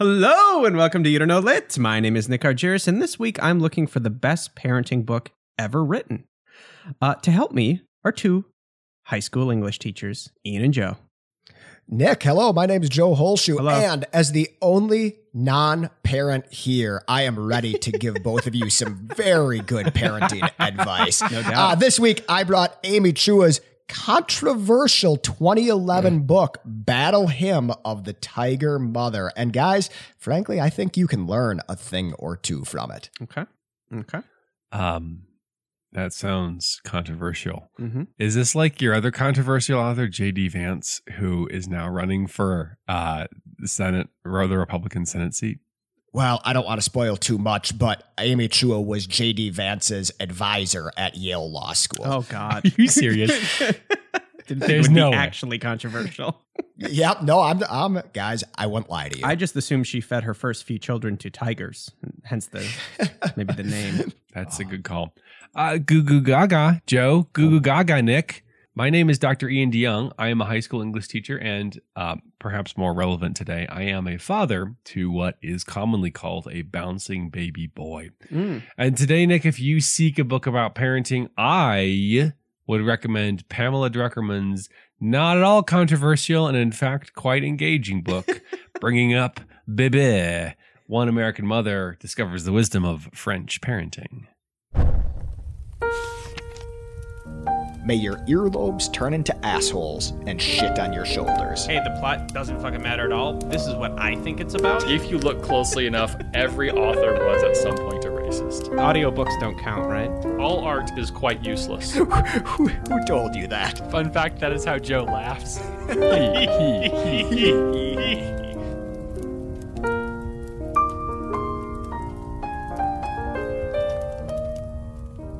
Hello and welcome to You Don't Know Lit. My name is Nick Argyris, and this week I'm looking for the best parenting book ever written. Uh, to help me are two high school English teachers, Ian and Joe. Nick, hello. My name is Joe Holshoe. Hello. And as the only non parent here, I am ready to give both of you some very good parenting advice. No doubt. Uh, this week, I brought Amy Chua's controversial 2011 book, Battle Hymn of the Tiger Mother. And guys, frankly, I think you can learn a thing or two from it. Okay. Okay. Um, that sounds controversial. Mm-hmm. Is this like your other controversial author, J.D. Vance, who is now running for uh, the Senate or the Republican Senate seat? Well, I don't want to spoil too much, but Amy Chua was J.D. Vance's advisor at Yale Law School. Oh, God. Are you serious? Didn't think There's it would no be actually controversial. Yep. No, I'm, I'm, guys, I won't lie to you. I just assumed she fed her first few children to tigers, hence the maybe the name. That's a good call. Uh, goo goo gaga, Joe. Goo goo gaga, Nick. My name is Dr. Ian DeYoung. I am a high school English teacher, and uh, perhaps more relevant today, I am a father to what is commonly called a bouncing baby boy. Mm. And today, Nick, if you seek a book about parenting, I would recommend Pamela Druckerman's not at all controversial and, in fact, quite engaging book, bringing up Bébé. One American mother discovers the wisdom of French parenting. May your earlobes turn into assholes and shit on your shoulders. Hey, the plot doesn't fucking matter at all. This is what I think it's about. If you look closely enough, every author was at some point a racist. Audiobooks don't count, right? All art is quite useless. who, who told you that? Fun fact that is how Joe laughs.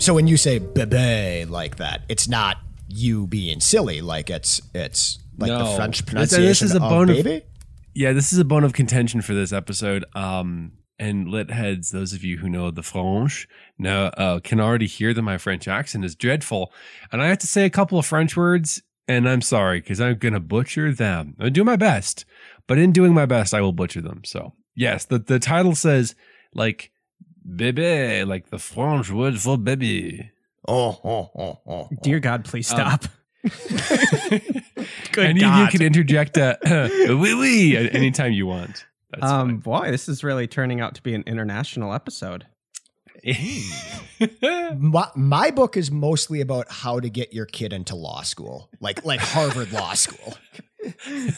So when you say bebe like that, it's not you being silly. Like it's it's like the French This- pronunciation this is a of bone of- baby. Yeah, this is a bone of contention for this episode. Um, and lit heads, those of you who know the French, now uh, can already hear that my French accent is dreadful. And I have to say a couple of French words, and I'm sorry because I'm gonna butcher them. I do my best, but in doing my best, I will butcher them. So yes, the the title says like bébé, like the French word for baby. Oh, oh, oh, oh. Dear God, please Um, stop. Good Any God. of you can interject a wee wee at anytime you want. That's um, boy, this is really turning out to be an international episode. My, my book is mostly about how to get your kid into law school, like like Harvard Law School.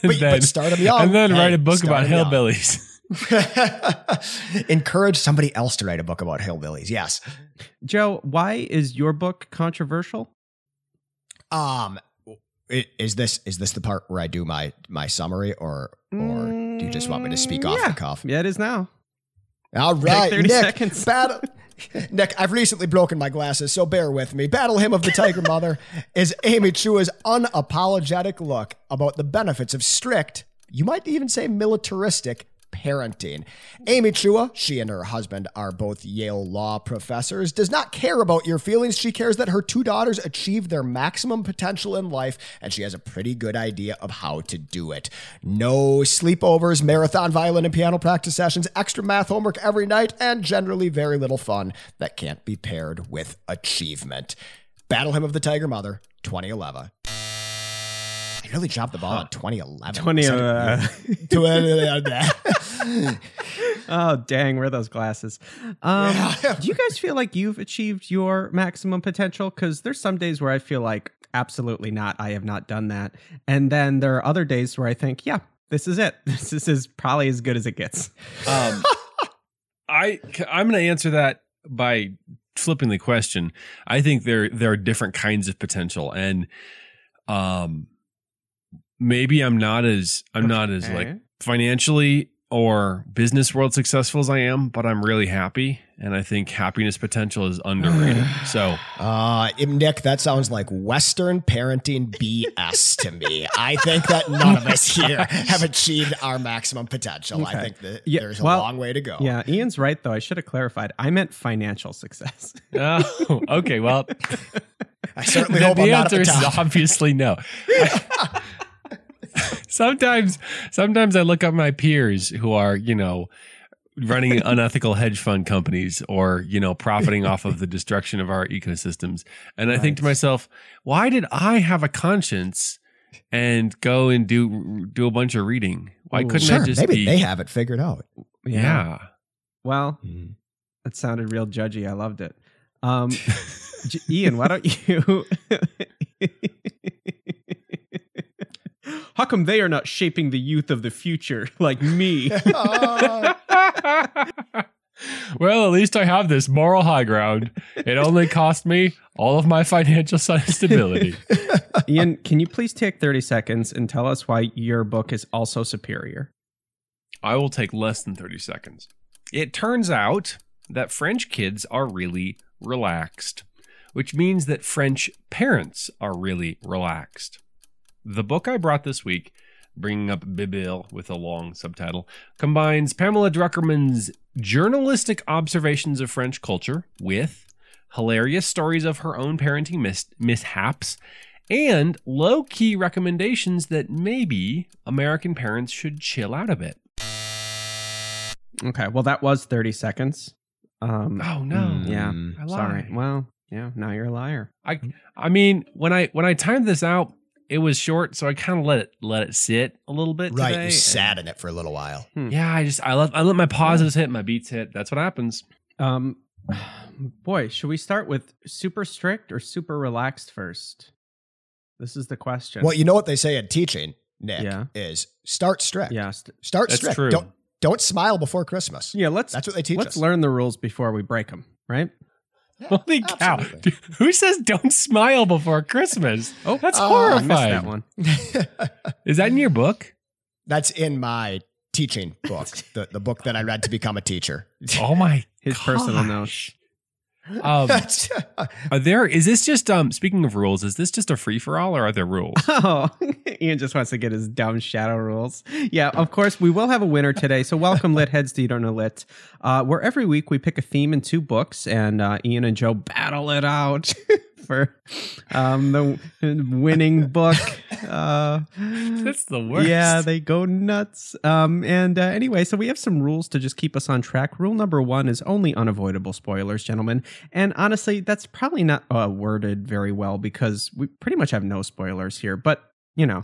But, then- but start them young. and then Hey, write a book about about 'em young. hillbillies. Encourage somebody else to write a book about hillbillies. Yes. Joe, why is your book controversial? Um, is this is this the part where I do my my summary, or or do you just want me to speak off Mm, yeah. the cuff? Yeah, it is now. All right, 30 Nick. seconds. Battle. Nick, I've recently broken my glasses, so bear with me. Battle Hymn of the Tiger Mother is Amy Chua's unapologetic look about the benefits of strict, you might even say militaristic, parenting. Amy Chua, she and her husband are both Yale law professors, does not care about your feelings. She cares that her two daughters achieve their maximum potential in life, and she has a pretty good idea of how to do it. No sleepovers, marathon violin and piano practice sessions, extra math homework every night, and generally very little fun that can't be paired with achievement. Battle Hymn of the Tiger Mother, 2011. I really dropped the ball in 2011. 20, uh, 2011. oh, dang, where are those glasses? Um, do you guys feel like you've achieved your maximum potential? Because there's some days where I feel like absolutely not. I have not done that. And then there are other days where I think, yeah, this is it. This is probably as good as it gets. Um, I I'm going to answer that by flipping the question. I think there there are different kinds of potential, and um, maybe I'm not as I'm not as like financially or business world successful as I am, but I'm really happy, and I think happiness potential is underrated. so Uh, Nick, that sounds like Western parenting BS to me. I think that none of us here have achieved our maximum potential. I think that Yeah, there's a well, long way to go. Yeah, Ian's right though. I should have clarified. I meant financial success. oh, okay, well. I certainly the, hope the I'm not at answer the is obviously no. sometimes sometimes I look at my peers who are, you know, running unethical hedge fund companies or, you know, profiting off of the destruction of our ecosystems. And I think to myself, why did I have a conscience and go and do do a bunch of reading? Why couldn't sure, I just maybe be they have it figured out. yeah. Well, that sounded real judgy. I loved it. Um, J- Ian, why don't you? How come they are not shaping the youth of the future like me? Well, at least I have this moral high ground. It only cost me all of my financial stability. Ian, can you please take 30 seconds and tell us why your book is also superior? I will take less than 30 seconds. It turns out that French kids are really relaxed, which means that French parents are really relaxed. The book I brought this week, bringing up Bébé with a long subtitle, combines Pamela Druckerman's journalistic observations of French culture with hilarious stories of her own parenting mis- mishaps and low key recommendations that maybe American parents should chill out a bit. Okay, well, that was 30 seconds. Um, Oh no. yeah, I sorry. Well, yeah, now you're a liar. I I mean, when I when I timed this out, it was short, so I kind of let it let it sit a little bit. right, today, you and- sat in it for a little while. Yeah, I just I let I let my pauses hit, my beats hit. That's what happens. Um, boy, should we start with super strict or super relaxed first? This is the question. Well, you know what they say in teaching, Nick, Yeah. is start strict. yeah, st- Start That's strict. true. Don't don't smile before Christmas. yeah. Let's That's what they teach let's us. learn the rules before we break them, right? Holy cow! absolutely. Who says don't smile before Christmas? Oh, That's Oh, I I horrifying. that one. Is that in your book? That's in my teaching book, the, the book that I read to become a teacher. Oh my! His personal gosh. notes. Um, are there? Is this just um? Speaking of rules, is this just a free for all, or are there rules? Oh, Ian just wants to get his dumb shadow rules. Yeah, of course, we will have a winner today. So, welcome, Lit Heads to You Don't Know Lit, uh, where every week we pick a theme in two books, and uh, Ian and Joe battle it out for um, the winning book. Uh, That's the worst. Yeah, they go nuts. Um, and uh, anyway, so we have some rules to just keep us on track. Rule number one is only unavoidable spoilers, gentlemen. And honestly, that's probably not uh, worded very well because we pretty much have no spoilers here. But you know,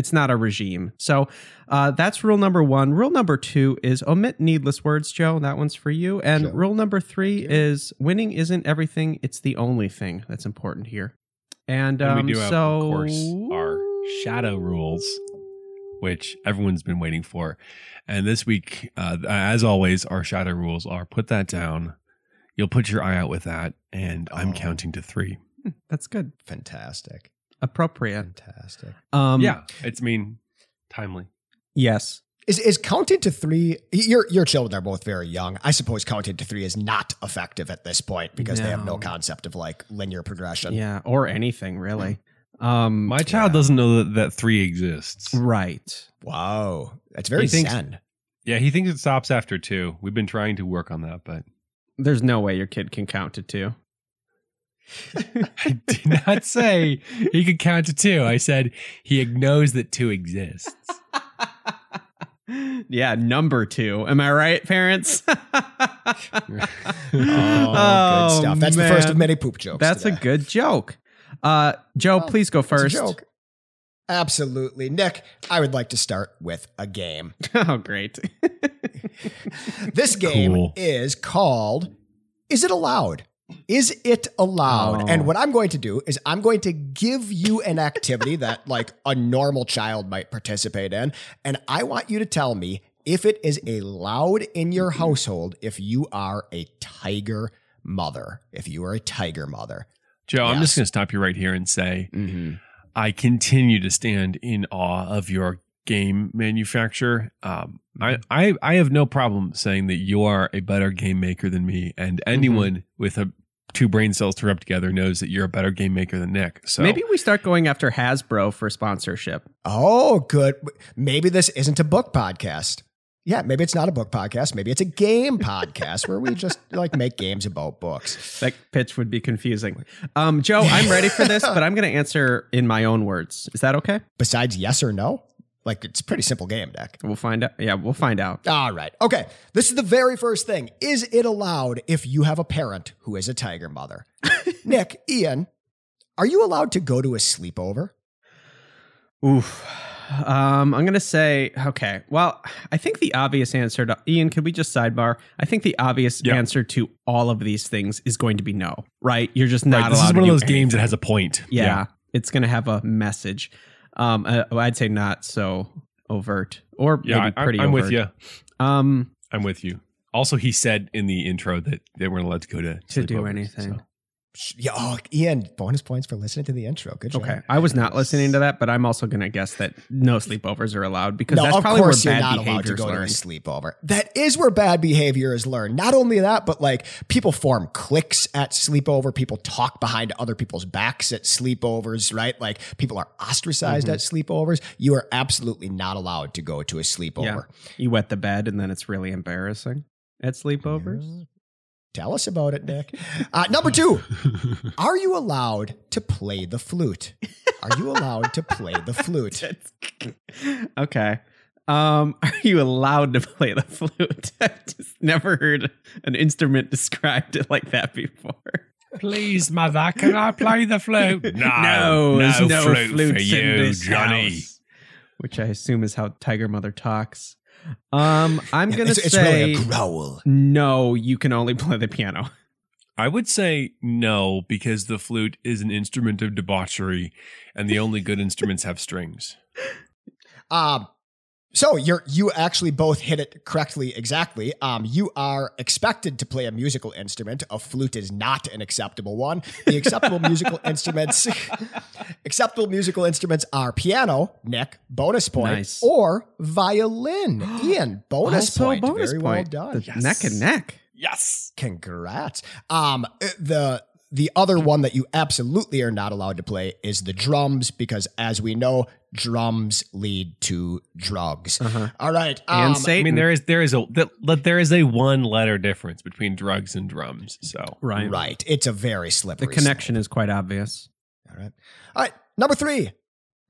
it's not a regime. So uh, that's rule number one. Rule number two is omit needless words, Joe. That one's for you. And Sure. rule number three is winning isn't everything; it's the only thing that's important here. And, um, And we do have, so, of course, our shadow rules, which everyone's been waiting for. And this week, uh, as always, our shadow rules are put that down. You'll put your eye out with that, and I'm Oh. counting to three. That's good. Fantastic. Appropriate. Fantastic. Um, yeah, it's mean timely. Yes. Is is counting to three? Your your children are both very young. I suppose counting to three is not effective at this point because they have no No. concept of like linear progression. Yeah. Or anything really. Um. My child Yeah. doesn't know that, that three exists. right. Wow, that's very He thinks- zen. Yeah, he thinks it stops after two. We've been trying to work on that, but There's no way your kid can count to two. I did not say he could count to two. I said he knows that two exists. yeah, number two. Am I right, parents? Oh, good stuff. That's the first of many poop jokes. That's a good joke. Uh, Joe, Well, please go It's a first. joke. Absolutely, Nick. I would like to start with a game. oh, great. This game Cool. is called Is It Allowed? Is it allowed? Oh. And what I'm going to do is I'm going to give you an activity that like a normal child might participate in. And I want you to tell me if it is allowed in your household if you are a tiger mother. If you are a tiger mother. Joe, I'm just going to stop you right here and say Mm-hmm. I continue to stand in awe of your game manufacturer. Um, I, I I have no problem saying that you are a better game maker than me, and anyone with a two brain cells to rub together knows that you're a better game maker than Nick. So Maybe we start going after Hasbro for sponsorship. Oh, good. Maybe this isn't a book podcast. Yeah, maybe it's not a book podcast. Maybe it's a game podcast where we just like make games about books. That pitch would be confusing. Um, Joe, I'm ready for this, but I'm going to answer in my own words. Is that okay? Besides yes or no? Like it's a pretty simple game, deck. We'll find out. Yeah, we'll find out. All right. Okay. This is the very first thing. Is it allowed if you have a parent who is a tiger mother? Nick, Ian, are you allowed to go to a sleepover? Oof. Um, I'm gonna say okay. Well, I think the obvious answer to Ian. Could we just sidebar? I think the obvious Yeah. answer to all of these things is going to be no. Right? You're just not Right, this allowed. is to one of do those games that has a point. Yeah, it's gonna have a message. Um, uh, I'd say not so overt, or Yeah, maybe I, pretty. I'm with you. Um, I'm with you. Also, he said in the intro that they weren't allowed to go to to do anything. so. Yeah, oh, Ian, bonus points for listening to the intro. Good job. Okay, I was not listening to that, but I'm also gonna guess that no sleepovers are allowed because No, that's of probably where bad not allowed behavior to is go to a learned. sleepover. That is where bad behavior is learned. Not only that, but like people form cliques at sleepover. People talk behind other people's backs at sleepovers, right? Like people are ostracized Mm-hmm. at sleepovers. You are absolutely not allowed to go to a sleepover. You wet the bed, and then it's really embarrassing at sleepovers. Tell us about it, Nick. Uh, number two, are you allowed to play the flute? Are you allowed to play the flute? okay. Um, are you allowed to play the flute? I've just never heard an instrument described like that before. Please, mother, can I play the flute? no, there's no flutes in this house. Which I assume is how Tiger Mother talks. Um, I'm gonna It's, it's say really a growl. no. You can only play the piano. I would say no because the flute is an instrument of debauchery, and the only good instruments have strings. Um, so you're you actually both hit it correctly exactly. Um, you are expected to play a musical instrument. A flute is not an acceptable one. The acceptable musical instruments acceptable musical instruments are piano, Nick, bonus point, Nice. or violin. Ian, bonus Also point. bonus Very point. well done. The Neck and neck. Yes. Congrats. Um, the the other one that you absolutely are not allowed to play is the drums because, as we know, drums lead to drugs. Uh-huh. All right. And um, Satan. I mean, there is there is a there is a one letter difference between drugs and drums. So right. right. It's a very slippery. The connection is quite obvious. All right. All right. Number three.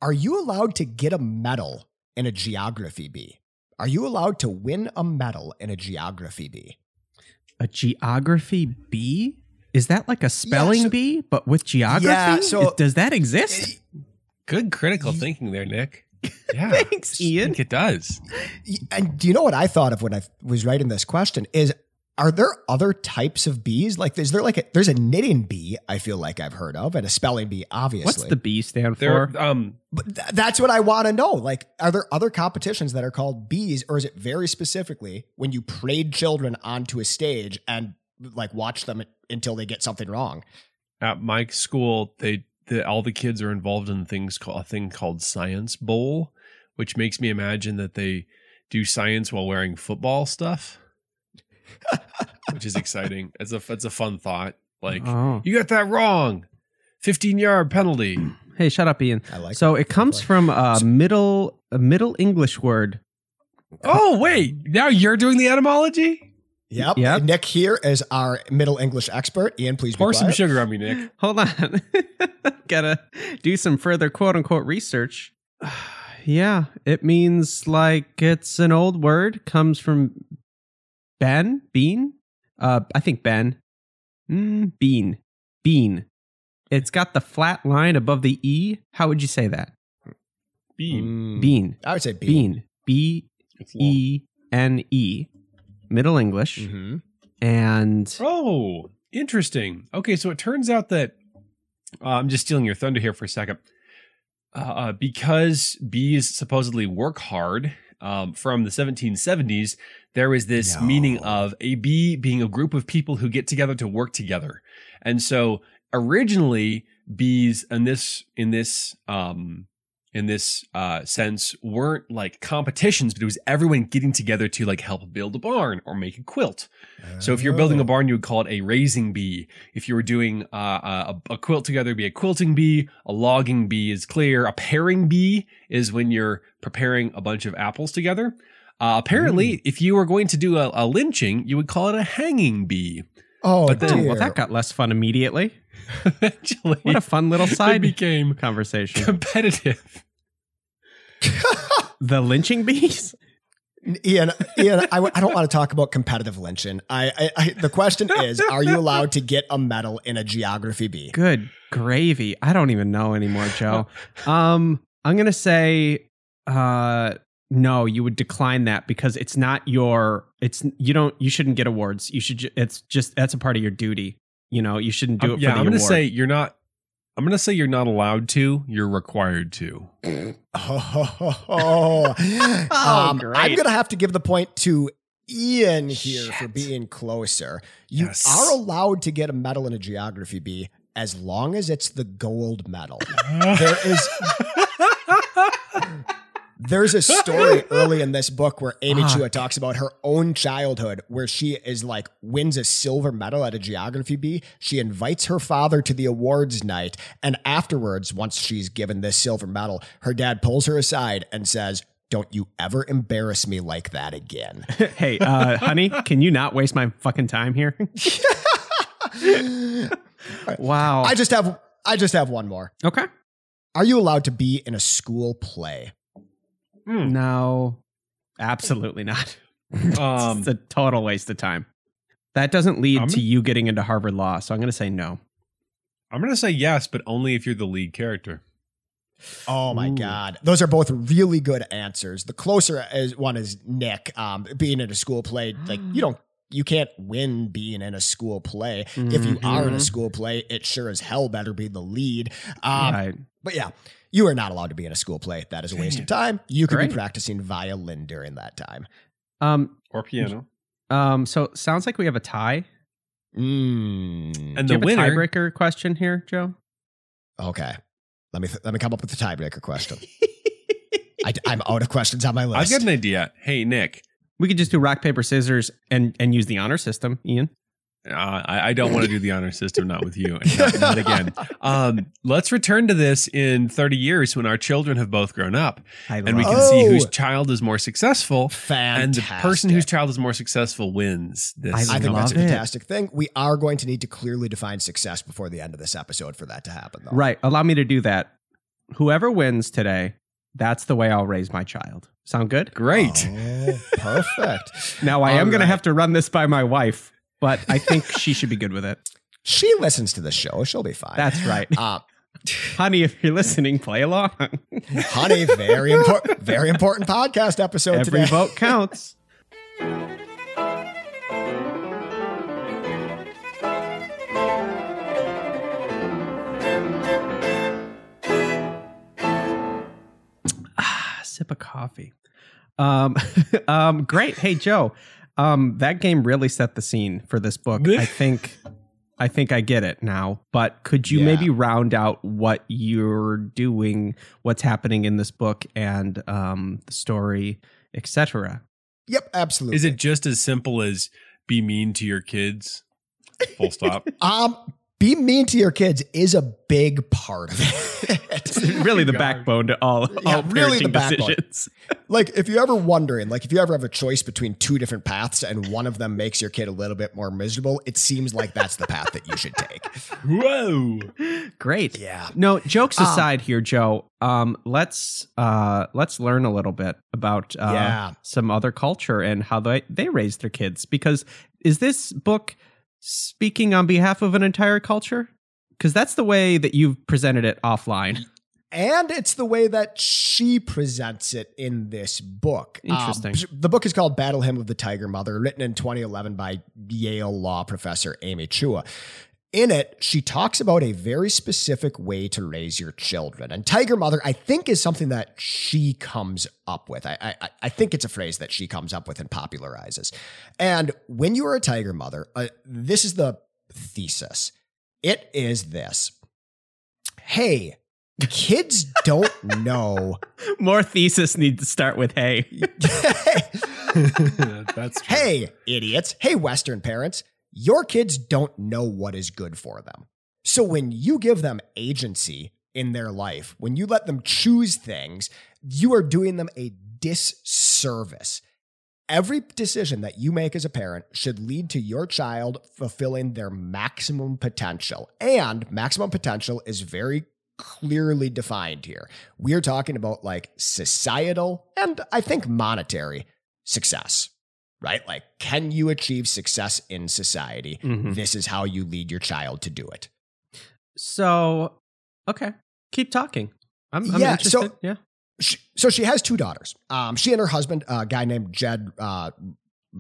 Are you allowed to get a medal in a geography bee? Are you allowed to win a medal in a geography bee? A geography bee? Is that like a spelling so- bee, but with geography? Yeah, so- does that exist? good critical thinking there, Nick. Yeah, Thanks, I Ian. think it does. And do you know what I thought of when I was writing this question? Is are there other types of bees? Like, is there like a, there's a knitting bee? I feel like I've heard of, and a spelling bee, obviously. What's the B stand There, for? um, But th- that's what I want to know. Like, are there other competitions that are called bees, or is it very specifically when you parade children onto a stage and like watch them until they get something wrong? at my school, they the, all the kids are involved in things called a thing called Science Bowl, which makes me imagine that they do science while wearing football stuff, which is exciting. It's a it's a fun thought. Like oh. you got that wrong, fifteen yard penalty. Hey, shut up, Ian. I like. So it comes from a middle a middle English word. Oh wait, now you're doing the etymology. Yep. Yep. Nick here is our Middle English expert. Ian, please be Pour some sugar on me, Nick. Hold on. Gotta do some further quote unquote research. yeah, it means like it's an old word, comes from Ben, bean. Uh, I think Ben. Mm, bean, bean. It's got the flat line above the E. How would you say that? Bean. Mm, Bean, I would say bean. bean, B It's long. E N E, Middle English. Mm-hmm. And Oh, interesting. Okay, so it turns out that uh, I'm just stealing your thunder here for a second. Uh, uh, because bees supposedly work hard um, from the 1770s, there was this No. meaning of a bee being a group of people who get together to work together. And so originally, bees in this in this um, in this uh, sense weren't like competitions, but it was everyone getting together to like help build a barn or make a quilt. So if you're building Oh. a barn, you would call it a raising bee. If you were doing uh, a, a quilt together, it'd be a quilting bee. A logging bee is clear. A pairing bee is when you're preparing a bunch of apples together. Uh, apparently, Mm. if you were going to do a, a lynching, you would call it a hanging bee. Oh, But then- Oh, dear. well, that got less fun immediately. Eventually, What a fun little it side became conversation. competitive. the lynching bees. Ian, Ian, I, I don't want to talk about competitive lynching. I, I, I, the question is, are you allowed to get a medal in a geography bee? Good gravy. I don't even know anymore, Joe. um, I'm gonna say, uh, no. You would decline that because it's not your. It's you don't. You shouldn't get awards. You should. ju- It's just that's a part of your duty. You know, you shouldn't do Um, it. For yeah, the I'm gonna award. say you're not. I'm gonna say you're not allowed to. You're required to. Oh, um, great. I'm going to have to give the point to Ian here for being closer. You Yes. are allowed to get a medal in a geography bee as long as it's the gold medal. there is There's a story early in this book where Amy Fuck. Chua talks about her own childhood where she is like wins a silver medal at a geography bee. She invites her father to the awards night. And afterwards, once she's given this silver medal, her dad pulls her aside and says, Don't you ever embarrass me like that again. hey, uh, honey, can you not waste my fucking time here? wow. I just have I just have one more. okay. Are you allowed to be in a school play? No, absolutely not. Um, it's a total waste of time. That doesn't lead I'm- to you getting into Harvard Law, so I'm going to say no. I'm gonna say yes, but only if you're the lead character. Oh my Ooh. God. Those are both really good answers. The closer is, one is Nick, um, being in a school play. Like, you don't, you can't win being in a school play. If you are in a Mhm. school play, it sure as hell better be the lead. Um, right. But yeah, you are not allowed to be in a school play. That is a waste of time. You could Great. be practicing violin during that time. Um. Or piano. Um. So sounds like we have a tie. Mm. And Do the you have a tiebreaker question here, Joe? Okay. Let me, th- let me come up with the tiebreaker question. I, I'm out of questions on my list. I've got an idea. Hey, Nick. We could just do rock paper scissors and and use the honor system, Ian. Uh, I, I don't want to do the honor system, not with you. and Not, not again. Um, let's return to this in 30 years when our children have both grown up I and we love can see whose child is more successful. Fantastic. And the person whose child is more successful wins this. I I think that's a Love it. fantastic thing. We are going to need to clearly define success before the end of this episode for that to happen, though. Right. Allow me to do that. Whoever wins today, that's the way I'll raise my child. Sound good? Great. Oh, perfect. Now I am All going to have to run this by my wife, but I think she should be good with it. She listens to the show. She'll be fine. That's right. uh, Honey, if you're listening, play along. honey, very important, very important podcast episode Every today. vote counts. ah, sip of coffee. Um, um, great. Hey, Joe. Um, that game really set the scene for this book. I think, I think I get it now. But could you Yeah. maybe round out what you're doing, what's happening in this book, and um, the story, etc. Yep, absolutely. Is it just as simple as be mean to your kids? Full stop. Um, be mean to your kids is a big part of it. it's really the God. backbone to all, Yeah, all really the parenting backbone. decisions. like if you're ever wondering, like if you ever have a choice between two different paths and one of them makes your kid a little bit more miserable, it seems like that's the path that you should take. Whoa. Great. Yeah. No, jokes Um, aside here, Joe. Um, let's uh let's learn a little bit about uh Yeah. some other culture and how they they raise their kids. Because is this book speaking on behalf of an entire culture? Because that's the way that you've presented it offline. And it's the way that she presents it in this book. Um, Interesting. the book is called Battle Hymn of the Tiger Mother, written in 2011 by Yale law professor Amy Chua. In it, she talks about a very specific way to raise your children. And Tiger Mother, I think, is something that she comes up with. I, I, I think it's a phrase that she comes up with and popularizes. And when you are a Tiger Mother, uh, this is the thesis. It is this. Hey, kids don't know. More thesis need to start with hey. That's true. hey, idiots. Hey, Western parents. Your kids don't know what is good for them. So when you give them agency in their life, when you let them choose things, you are doing them a disservice. Every decision that you make as a parent should lead to your child fulfilling their maximum potential. And maximum potential is very clearly defined here. We're talking about like societal and I think monetary success, right? Like, can you achieve success in society? Mhm. This is how you lead your child to do it. So, okay, keep talking. I'm, I'm Yeah, interested. so- yeah. She, so she has two daughters. Um, she and her husband, a guy named Jed uh,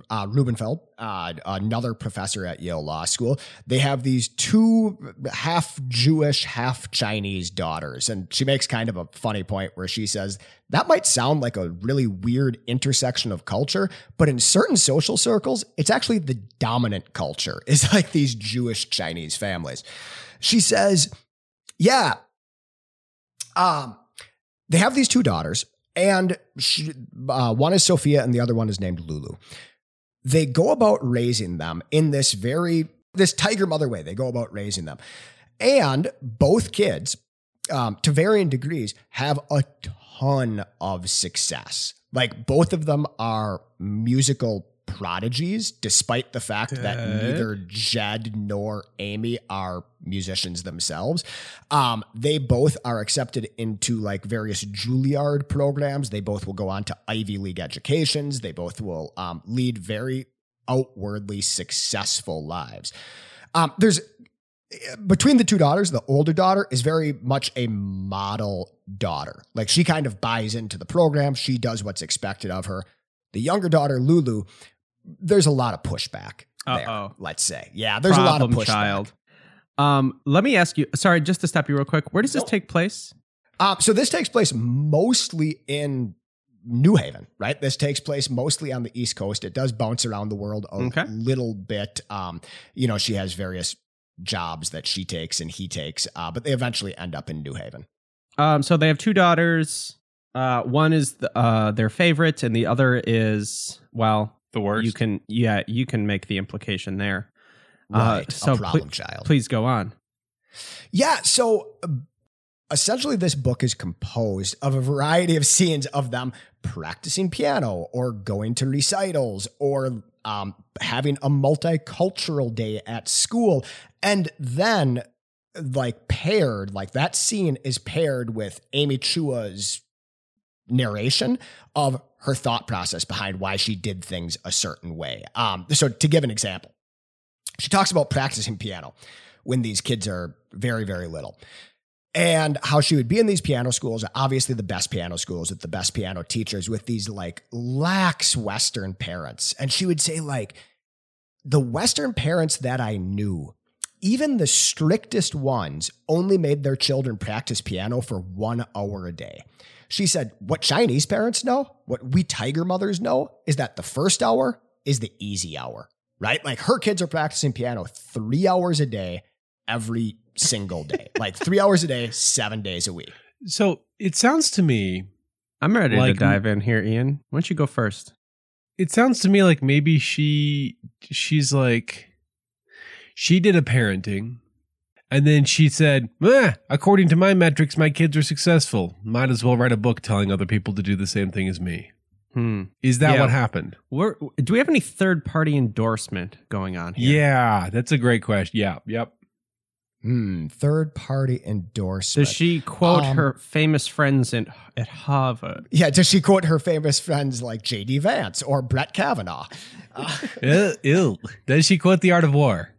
uh, Rubenfeld, uh, another professor at Yale Law School. They have these two half Jewish, half Chinese daughters. And she makes kind of a funny point where she says, that might sound like a really weird intersection of culture, but in certain social circles, it's actually the dominant culture, is like these Jewish Chinese families. She says, yeah, um, they have these two daughters, and she, uh, one is Sophia and the other one is named Lulu. They go about raising them in this very this tiger mother way. They go about raising them, and both kids, um, to varying degrees, have a ton of success. Like both of them are musical prodigies, despite the fact that neither Jed nor Amy are musicians themselves. Um, they both are accepted into like various Juilliard programs. They both will go on to Ivy League educations. They both will um, lead very outwardly successful lives. Um, there's between the two daughters, the older daughter is very much a model daughter. Like she kind of buys into the program. She does what's expected of her. The younger daughter, Lulu, there's a lot of pushback there. Uh-oh. Let's say, yeah, there's a lot of pushback. child. Um, let me ask you. Sorry, just to stop you real quick. Where does this No. take place? Um, so this takes place mostly in New Haven, right? This takes place mostly on the East Coast. It does bounce around the world a Okay. little bit. Um, you know, she has various jobs that she takes and he takes, uh, but they eventually end up in New Haven. Um, so they have two daughters. Uh, one is the, uh, their favorite, and the other is well, The worst. you can yeah, you can make the implication there. Uh, Right. so a ple- problem child. Please go on. Yeah. So uh, essentially, this book is composed of a variety of scenes of them practicing piano or going to recitals or um, having a multicultural day at school. And then, like, paired, like that scene is paired with Amy Chua's narration of her thought process behind why she did things a certain way. Um, so, to give an example, she talks about practicing piano when these kids are very, very little. And how she would be in these piano schools, obviously the best piano schools with the best piano teachers, with these like lax Western parents. And she would say, like, the Western parents that I knew, even the strictest ones, only made their children practice piano for one hour a day. She said, What Chinese parents know, what we tiger mothers know, is that the first hour is the easy hour, right? Like her kids are practicing piano three hours a day, every single day, like three hours a day, seven days a week. so it sounds to me, I'm ready Like- to dive in here, Ian. Why don't you go first? it sounds to me like maybe she, she's like, she did a parenting, and then she said, "Eh, according to my metrics, my kids are successful. Might as well write a book telling other people to do the same thing as me. Hmm. Is that Yeah. what happened? We're, do we have any third party endorsement going on here? Yeah, that's a great question. Yeah, yep. Hmm, third party endorsement. Does she quote Um, her famous friends in, at Harvard? yeah, does she quote her famous friends like J.D. Vance or Brett Kavanaugh? Uh, Ew, ew. Does she quote the art of war?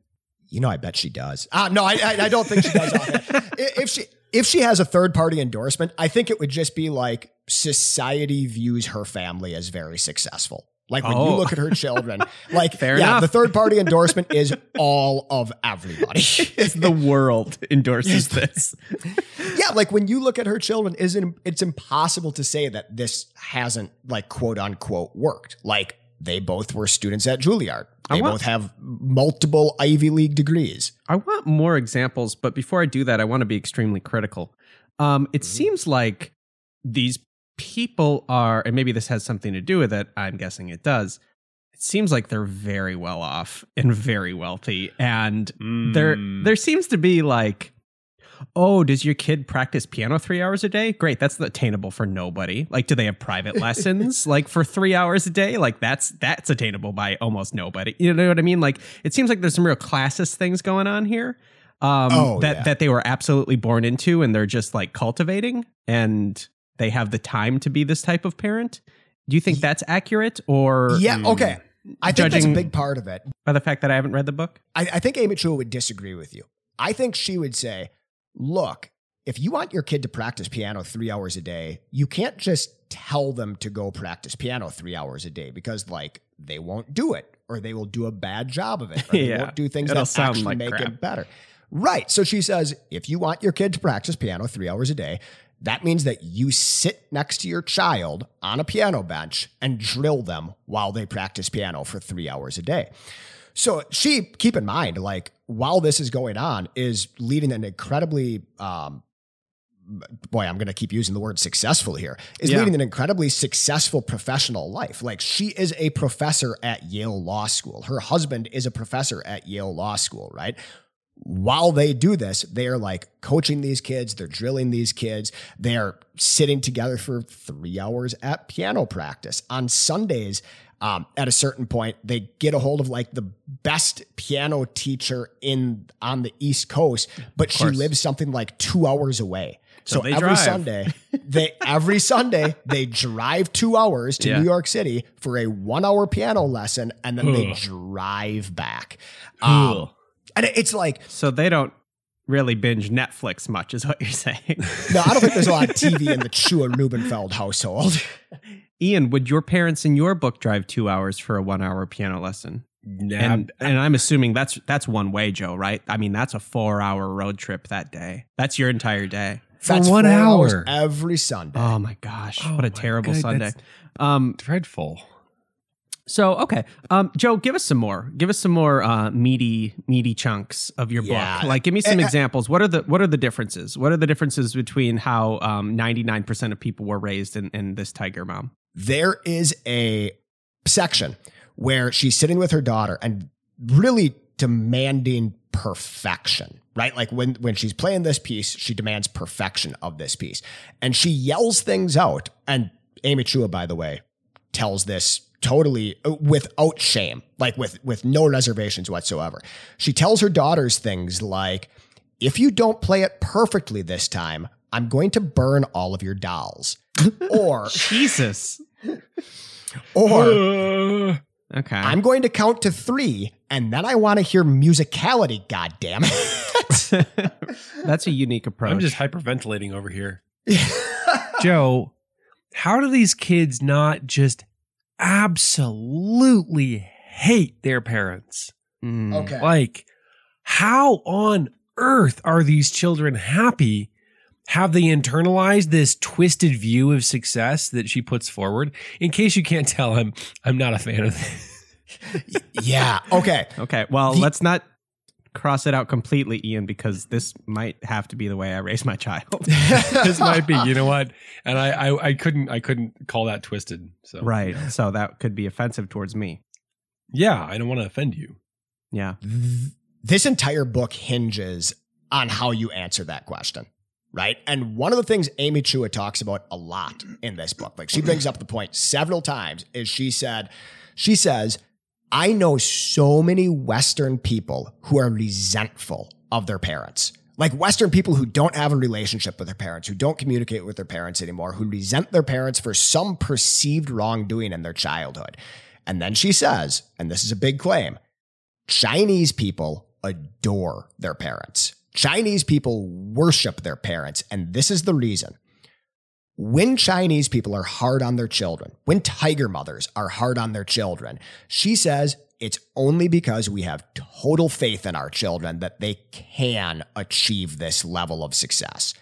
You know, I bet she does. Uh, no, I, I, I don't think she does. if she if she has a third party endorsement, I think it would just be like society views her family as very successful. Like when you Oh. look at her children, like Fair yeah, enough. the third party endorsement is all of everybody. It's the world endorses this. yeah, like when you look at her children, isn't it's impossible to say that this hasn't like quote unquote worked. Like they both were students at Juilliard. They want- both have multiple Ivy League degrees. I want more examples, but before I do that, I want to be extremely critical. Um, it seems like these people are, and maybe this has something to do with it. I'm guessing it does. It seems like they're very well off and very wealthy, and there Mm. there seems to be like, oh, does your kid practice piano three hours a day? Great, that's attainable for nobody. Like, do they have private lessons like for three hours a day? Like, that's that's attainable by almost nobody. You know what I mean? Like, it seems like there's some real classist things going on here. um, Oh, that yeah. that they were absolutely born into, and they're just like cultivating, and they have the time to be this type of parent. Do you think that's accurate, or yeah, okay. I think that's a big part of it. by the fact that I haven't read the book? I, I think Amy Chua would disagree with you. I think she would say, look, if you want your kid to practice piano three hours a day, you can't just tell them to go practice piano three hours a day because, like, they won't do it or they will do a bad job of it or they Yeah, won't do things it'll that actually like make crap. it better. Right. So she says, if you want your kid to practice piano three hours a day, that means that you sit next to your child on a piano bench and drill them while they practice piano for three hours a day. So she, keep in mind, like while this is going on, is leading an incredibly, um, boy, I'm going to keep using the word successful here, is Yeah. leading an incredibly successful professional life. Like she is a professor at Yale Law School. Her husband is a professor at Yale Law School, right? While they do this, they are like coaching these kids, they're drilling these kids, they are sitting together for three hours at piano practice. On Sundays, um, at a certain point, they get a hold of like the best piano teacher in on the East Coast, but she lives something like two hours away. So So, every drive. Sunday, they every Sunday they drive two hours to Yeah. New York City for a one hour piano lesson, and then they drive back. Um, and it's like So they don't really binge Netflix much, is what you're saying. no, I don't think there's a lot of TV in the Chua Rubenfeld household. Ian, would your parents in your book drive two hours for a one-hour piano lesson? Nah, And and I'm assuming that's that's one way, Joe, right? I mean, that's a four-hour road trip that day. That's your entire day. For That's one four hours hour. every Sunday. Oh my gosh, Oh what a terrible God, Sunday. Um, dreadful. so okay, um, Joe, give us some more. Give us some more uh, meaty, meaty chunks of your Yeah. book. Like, give me some Eh, eh. examples. What are the What are the differences? What are the differences between how ninety nine percent of people were raised in, in this Tiger Mom? There is a section where she's sitting with her daughter and really demanding perfection right? Like when when she's playing this piece she demands perfection of this piece. And she yells things out. And amy chua by the way tells this totally uh, without shame like with with no reservations whatsoever. She tells her daughters things like if you don't play it perfectly this time i'm going to burn all of your dolls or Jesus. or Uh, Okay. I'm going to count to three, and then I want to hear musicality. God damn it! That's a unique approach. I'm just hyperventilating over here. Joe, how do these kids not just absolutely hate their parents? Mm. okay, Like, how on earth are these children happy? Have they internalized this twisted view of success that she puts forward? In case you can't tell, I'm I'm not a fan of this. yeah, okay. Okay. Well, The- let's not cross it out completely, Ian, because this might have to be the way I raise my child. this might be, you know what? And I, I I couldn't I couldn't call that twisted. So right. So that could be offensive towards me. yeah, I don't want to offend you. Yeah. Th- This entire book hinges on how you answer that question, right? And one of the things Amy Chua talks about a lot in this book, like she brings up the point several times, is she said, she says, I know so many Western people who are resentful of their parents. Like Western people who don't have a relationship with their parents, who don't communicate with their parents anymore, who resent their parents for some perceived wrongdoing in their childhood. And then she says, and this is a big claim Chinese people adore their parents. Chinese people worship their parents. And this is the reason. When Chinese people are hard on their children, when tiger mothers are hard on their children, she says it's only because we have total faith in our children that they can achieve this level of success.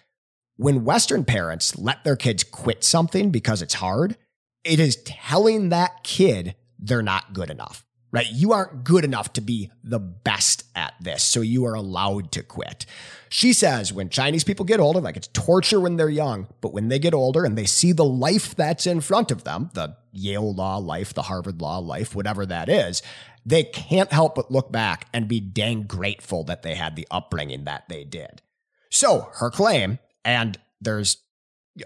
When Western parents let their kids quit something because it's hard, it is telling that kid they're not good enough, right? You aren't good enough to be the best at this, so you are allowed to quit. She says when Chinese people get older, like it's torture when they're young, but when they get older and they see the life that's in front of them, the Yale law life, the Harvard law life, whatever that is, they can't help but look back and be dang grateful that they had the upbringing that they did. So her claim, and there's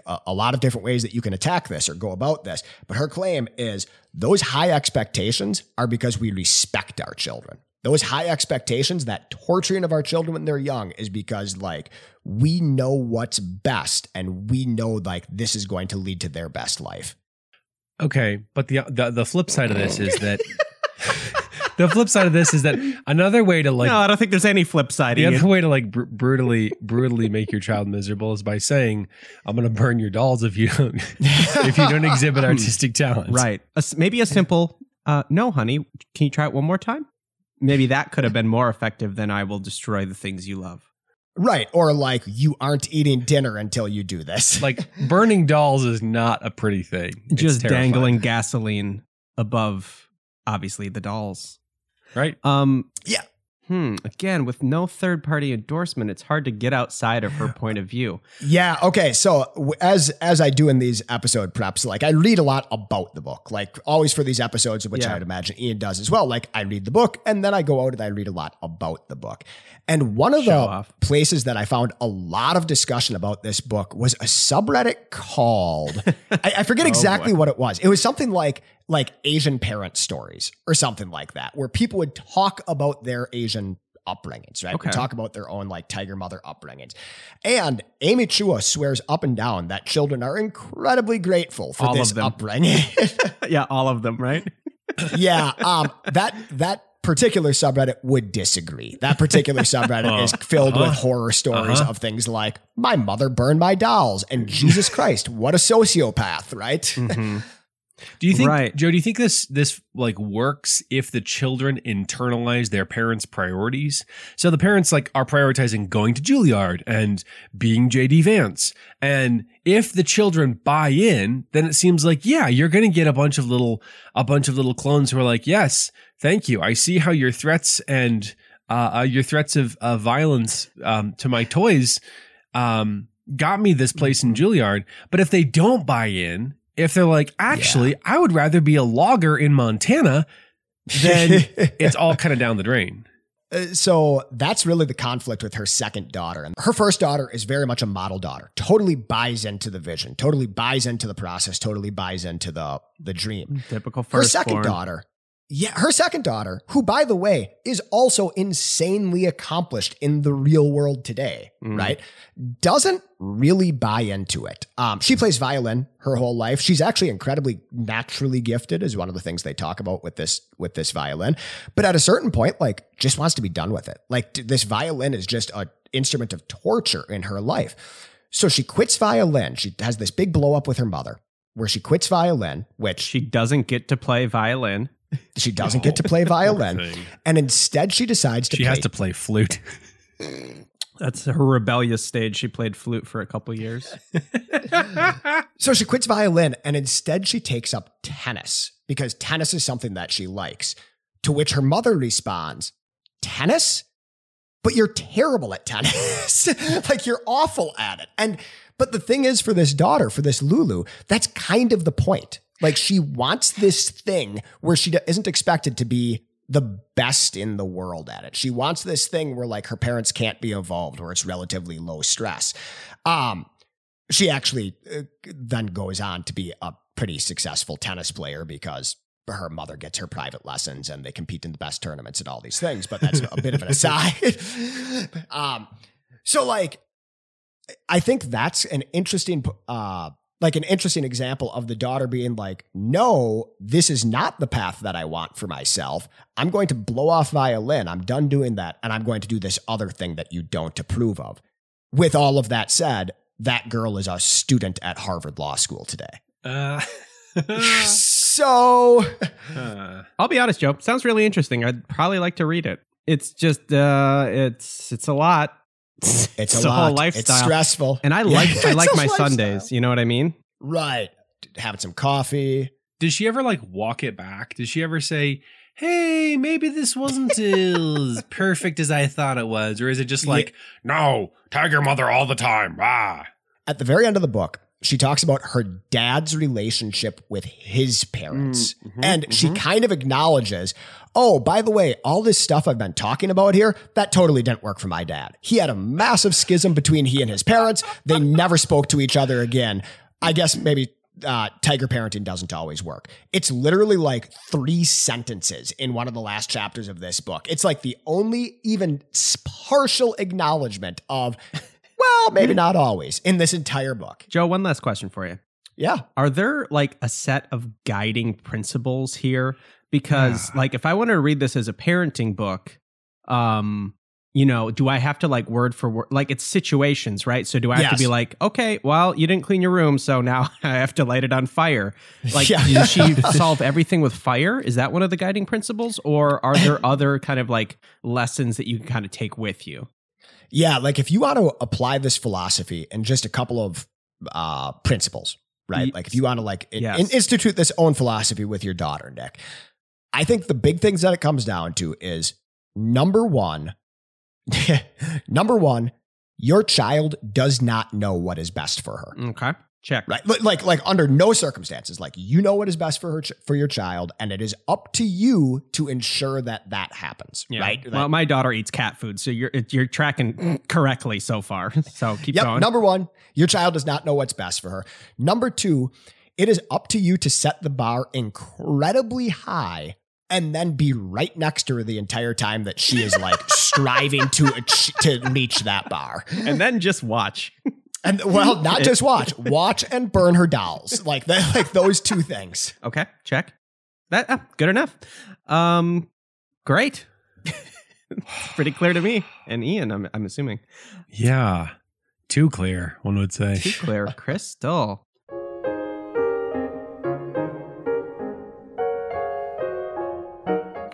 a, a lot of different ways that you can attack this or go about this, but her claim is those high expectations are because we respect our children. those high expectations, that torturing of our children when they're young is because like we know what's best and we know like this is going to lead to their best life. Okay, but the the, the flip side of this is that the flip side of this is that another way to like no, I don't think there's any flip side. the Ian. other way to like br- brutally brutally make your child miserable is by saying I'm going to burn your dolls if you don't if you don't exhibit artistic talent. Right. A s maybe a simple, uh, no, honey, can you try it one more time? Maybe that could have been more effective than I will destroy the things you love. Right. Or like you aren't eating dinner until you do this. Like burning dolls is not a pretty thing. It's Just terrifying, dangling gasoline above, obviously, the dolls. Right? Um, Yeah. Hmm. Again, with no third party endorsement, it's hard to get outside of her point of view. Yeah. Okay. So as as I do in these episode preps, like I read a lot about the book, like always for these episodes, which Yeah. I'd imagine Ian does as well. Like I read the book and then I go out and I read a lot about the book. And one of Show the off. places that I found a lot of discussion about this book was a subreddit called I, I forget exactly what it was. It was something like like Asian parent stories or something like that, where people would talk about their Asian upbringings, right? Okay. Would talk about their own like tiger mother upbringings. And Amy Chua swears up and down that children are incredibly grateful for All this upbringing. yeah, all of them, right? yeah, um, that that particular subreddit would disagree. That particular subreddit is uh-huh. filled with uh-huh. horror stories Uh-huh. of things like "My mother burned my dolls" and "Jesus Christ, what a sociopath!" Right? Mm-hmm. Do you think, Right. Joe? Do you think this this like works if the children internalize their parents' priorities? So the parents like are prioritizing going to Juilliard and being JD Vance, and if the children buy in, then it seems like yeah, you're going to get a bunch of little a bunch of little clones who are like, yes, thank you. I see how your threats and uh, uh, your threats of uh, violence um, to my toys um, got me this place in Juilliard. But if they don't buy in, if they're like, actually, I would rather be a logger in Montana, then it's all kind of down the drain. Uh, so that's really the conflict with her second daughter. And her first daughter is very much a model daughter. Totally buys into the vision, totally buys into the process, totally buys into the the dream. Typical first. Her first. second daughter, yeah, her second daughter, who by the way is also insanely accomplished in the real world today, Mm. right? Doesn't really buy into it. Um, she plays violin her whole life. She's actually incredibly naturally gifted, is one of the things they talk about with this with this violin. But at a certain point, like, just wants to be done with it. Like, this violin is just an instrument of torture in her life. So she quits violin. She has this big blow up with her mother, where she quits violin, which She doesn't get to play violin. She doesn't get to play violin, and instead she decides to She play. has to play flute. That's her rebellious stage. She played flute for a couple years. so she quits violin, and instead she takes up tennis because tennis is something that she likes. To which her mother responds, "Tennis? But you're terrible at tennis. like you're awful at it." And but the thing is, for this daughter, for this Lulu, that's kind of the point. Like she wants this thing where she isn't expected to be the best in the world at it. She wants this thing where like her parents can't be involved, where it's relatively low stress. Um, she actually uh, then goes on to be a pretty successful tennis player because her mother gets her private lessons and they compete in the best tournaments and all these things. But that's a bit of an aside. um, so like, I think that's an interesting, uh, like an interesting example of the daughter being like, no, this is not the path that I want for myself. I'm going to blow off violin. I'm done doing that. And I'm going to do this other thing that you don't approve of. With all of that said, that girl is a student at Harvard Law School today. Uh, So, uh, I'll be honest, Joe. Sounds really interesting. I'd probably like to read it. It's just, uh, it's it's a lot. It's, It's a a whole lot. lifestyle. It's stressful. And I Yeah, like I like my lifestyle. Sundays. You know what I mean? Right. Having some coffee. did she ever like walk it back? Did she ever say, "Hey, maybe this wasn't as perfect as I thought it was," or is it just Yeah. like, "No, Tiger Mother all the time"? Ah, At the very end of the book, she talks about her dad's relationship with his parents. Mm, mhm, and she kind of acknowledges, oh, by the way, all this stuff I've been talking about here, that totally didn't work for my dad. He had a massive schism between he and his parents. They never spoke to each other again. I guess maybe uh, tiger parenting doesn't always work. It's literally like three sentences in one of the last chapters of this book. It's like the only even partial acknowledgement of, well, maybe not always in this entire book. Joe, one last question for you. Yeah. Are there like a set of guiding principles here? Because Yeah. like if I wanted to read this as a parenting book, um, you know, do I have to like word for word like it's situations, right? So do I have to be like, okay, well, you didn't clean your room, so now I have to light it on fire. Like Yeah. does she solve everything with fire? Is that one of the guiding principles? Or are there other kind of like lessons that you can kind of take with you? Yeah, like if you want to apply this philosophy and just a couple of uh, principles, right? Like if you want to like in- Yes. in- institute this own philosophy with your daughter, Nick, I think the big things that it comes down to is number one, number one, your child does not know what is best for her. Okay. Check. Right, Li- like like under no circumstances, like you know what is best for her ch- for your child, and it is up to you to ensure that that happens. Yeah. Right, Well, my daughter eats cat food, so you're you're tracking correctly so far. So keep Yep. going. Number one, your child does not know what's best for her. Number two, it is up to you to set the bar incredibly high and then be right next to her the entire time that she is like striving to ach- to reach that bar. and then just watch. And well, not just watch, watch and burn her dolls. Like that, like those two things. Okay, check. That uh, good enough. Um, great. It's pretty clear to me and Ian. I'm I'm assuming Yeah. Too clear, one would say. too clear. Crystal.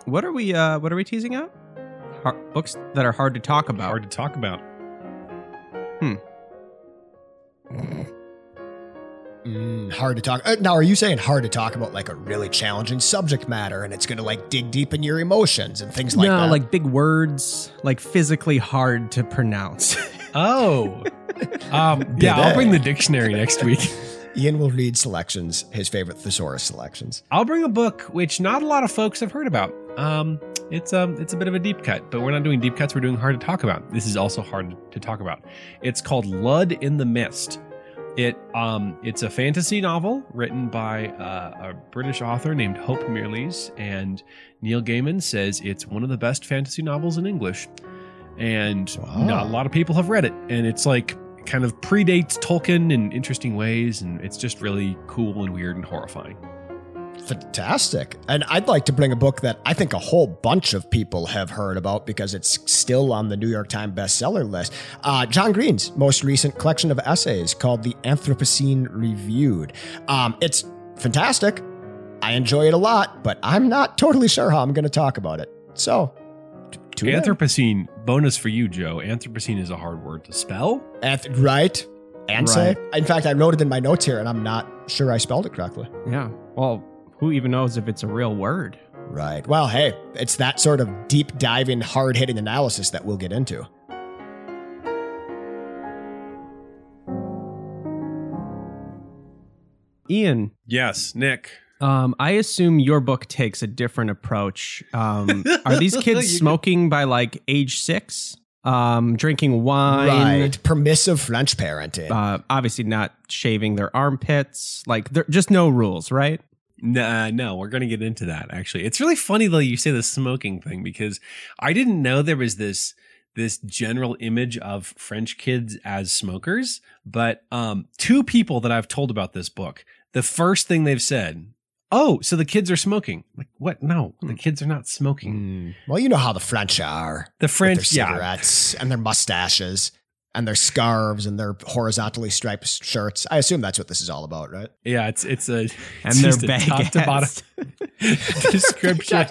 What are we? Uh, what are we teasing out? Har- books that are hard to talk about. Hard to talk about. Mm, hard to talk. Uh, now, are you saying hard to talk about like a really challenging subject matter, and it's going to like dig deep in your emotions and things like no, that? No, like big words, like physically hard to pronounce. Oh. um, yeah, I'll bring the dictionary next week. Ian will read selections, his favorite thesaurus selections. I'll bring a book which not a lot of folks have heard about. Um, it's um, it's a bit of a deep cut, but we're not doing deep cuts. We're doing hard to talk about. This is also hard to talk about. It's called Lud in the Mist. It um, it's a fantasy novel written by uh, a British author named Hope Mirlees, and Neil Gaiman says it's one of the best fantasy novels in English. And Wow. not a lot of people have read it, and it's like kind of predates Tolkien in interesting ways, and it's just really cool and weird and horrifying. Fantastic. And I'd like to bring a book that I think a whole bunch of people have heard about because it's still on the New York Times bestseller list. Uh, John Green's most recent collection of essays called The Anthropocene Reviewed. Um, it's fantastic. I enjoy it a lot, but I'm not totally sure how I'm going to talk about it. So, t- tune in. Anthropocene, bonus for you, Joe. Anthropocene is a hard word to spell. Anth- right? And say. In fact, I wrote it in my notes here, and I'm not sure I spelled it correctly. yeah. Well, who even knows if it's a real word? Right. Well, hey, it's that sort of deep diving, hard hitting analysis that we'll get into. Ian, Yes, Nick. um, I assume your book takes a different approach. Um, are these kids smoking by like age six? Um, drinking wine? Right. Permissive French parenting. Uh, obviously not shaving their armpits. Like, there just no rules, right? Nah, no, we're going to get into that. Actually, it's really funny though you say the smoking thing because I didn't know there was this this general image of French kids as smokers. But um, two people that I've told about this book, the first thing they've said, "Oh, so the kids are smoking?" Like, what? No, the kids are not smoking. Mm. Well, you know how the French are. The French, their yeah, cigarettes and their mustaches and their scarves and their horizontally striped shirts. I assume that's what this is all about, right? Yeah, it's it's a And it's their a top to bottom baguettes. description.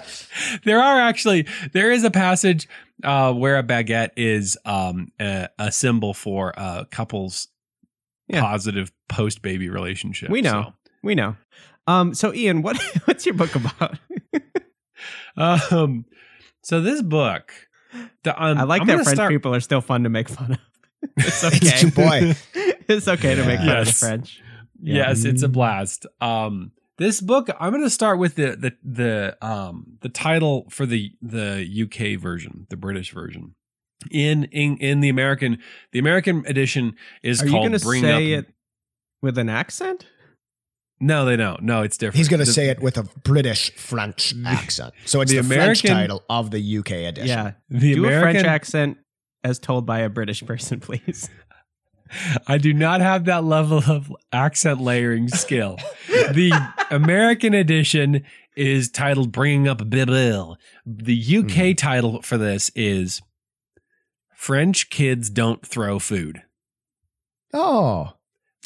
there are actually there is a passage uh, where a baguette is um, a, a symbol for a couple's Yeah. positive post baby relationship. We know. We know. Um, so Ian, what what's your book about? So, um, so this book, the, um, I like I'm that French start- people are still fun to make fun of. It's It's okay. boy. it's okay to make fun of the French. Yeah. Yes, it's a blast. Um, this book, I'm going to start with the the the um the title for the the UK version, the British version. In in in the American, the American edition is Are you called going to "Bring say Up." it with an accent? No, they don't. No, it's different. He's going to say it with a British French accent. So it's the the, French title of the UK edition. Yeah. The Do a French accent as told by a British person, please. I do not have that level of accent layering skill. the American edition is titled "Bringing Up Bill." The UK hmm. title for this is "French Kids Don't Throw Food." Oh.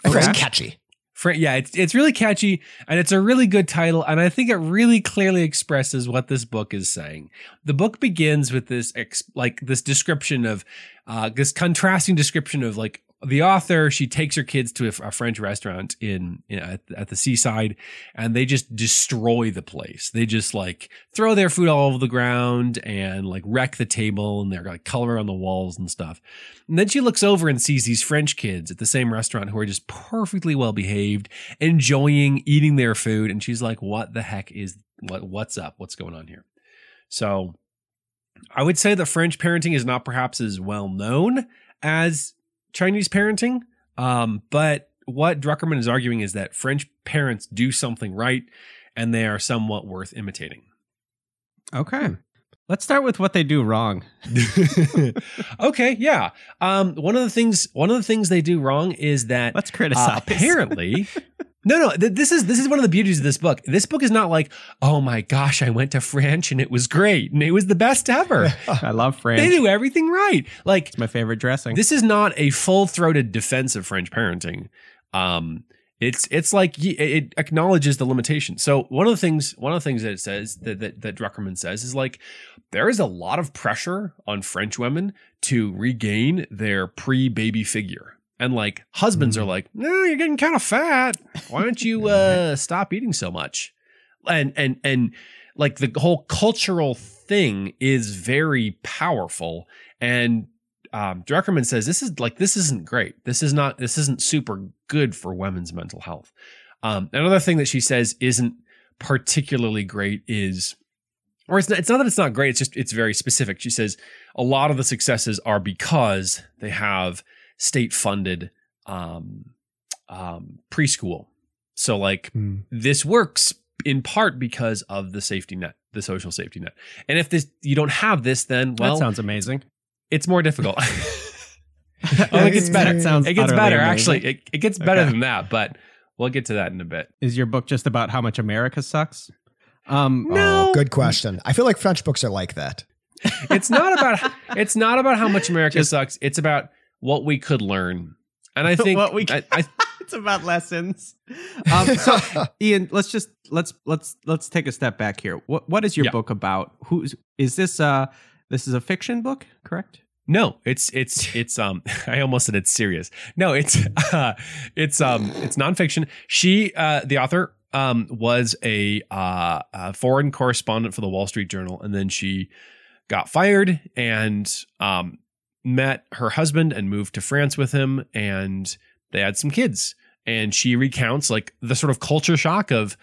Okay. That's catchy. Yeah, it's it's really catchy and it's a really good title, and I think it really clearly expresses what this book is saying. The book begins with this ex- like this description of uh, this contrasting description of like the author. She takes her kids to a, a French restaurant in, in at, at the seaside, and they just destroy the place. They just like throw their food all over the ground and like wreck the table, and they're like color on the walls and stuff. And then she looks over and sees these French kids at the same restaurant who are just perfectly well behaved, enjoying eating their food. And she's like, what the heck is what what's up? What's going on here? So I would say that French parenting is not perhaps as well known as Chinese parenting. Um, but what Druckerman is arguing is that French parents do something right and they are somewhat worth imitating. Okay. Let's start with what they do wrong. okay, yeah. Um, one of the things one of the things they do wrong is that Let's uh, criticize. apparently no no th- this is this is one of the beauties of this book. This book is not like oh my gosh i went to french and it was great and it was the best ever. I love French. they do everything right. Like It's my favorite dressing. this is not a full-throated defense of french parenting. Um it's it's like it acknowledges the limitation so one of the things one of the things that it says that that, that druckerman says is like there is a lot of pressure on french women to regain their pre-baby figure and like husbands are like no you're getting kind of fat why don't you uh stop eating so much and and and like the whole cultural thing is very powerful and um, Druckerman says this is like this isn't great. This is not this isn't super good for women's mental health. Um, another thing that she says isn't particularly great is, or it's not, it's not that it's not great. It's just it's very specific. She says a lot of the successes are because they have state funded um, um, preschool. So like Hmm. this works in part because of the safety net, the social safety net. And if this you don't have this, then well, that sounds amazing. it's more difficult. oh, it gets better. That sounds it gets better. amazing. Actually, it, it gets better Okay. than that, but we'll get to that in a bit. Is your book just about how much America sucks? Um, No. Oh, good question. I feel like French books are like that. It's not about it's not about how much America Just- sucks. It's about what we could learn. And I think What we I, I, it's about lessons. Um, so, Ian, let's just let's let's let's take a step back here. What what is your Yeah. book about? Who's is this? Uh, this is a fiction book, correct? no, it's it's it's um I almost said it's serious. No, it's uh, it's um it's nonfiction. She uh the author um was a uh a foreign correspondent for the Wall Street Journal and then she got fired and um met her husband and moved to France with him and they had some kids and she recounts like the sort of culture shock of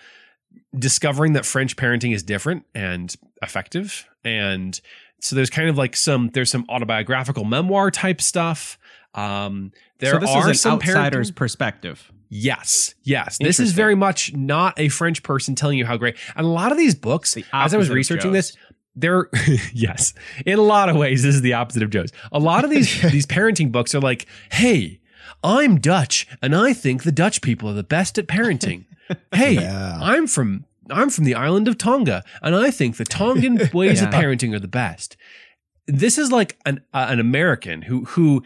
discovering that French parenting is different and effective and so there's kind of like some there's some autobiographical memoir type stuff um there so this are is an some outsider's parenting- perspective. Yes, yes. This is very much not a French person telling you how great. And a lot of these books, The as I was researching this, they're yes. In a lot of ways, this is the opposite of Joe's. A lot of these these parenting books are like, "Hey, I'm Dutch, and I think the Dutch people are the best at parenting. Hey, Yeah. I'm from I'm from the island of Tonga, and I think the Tongan ways of parenting are the best." This is like an uh, an American who who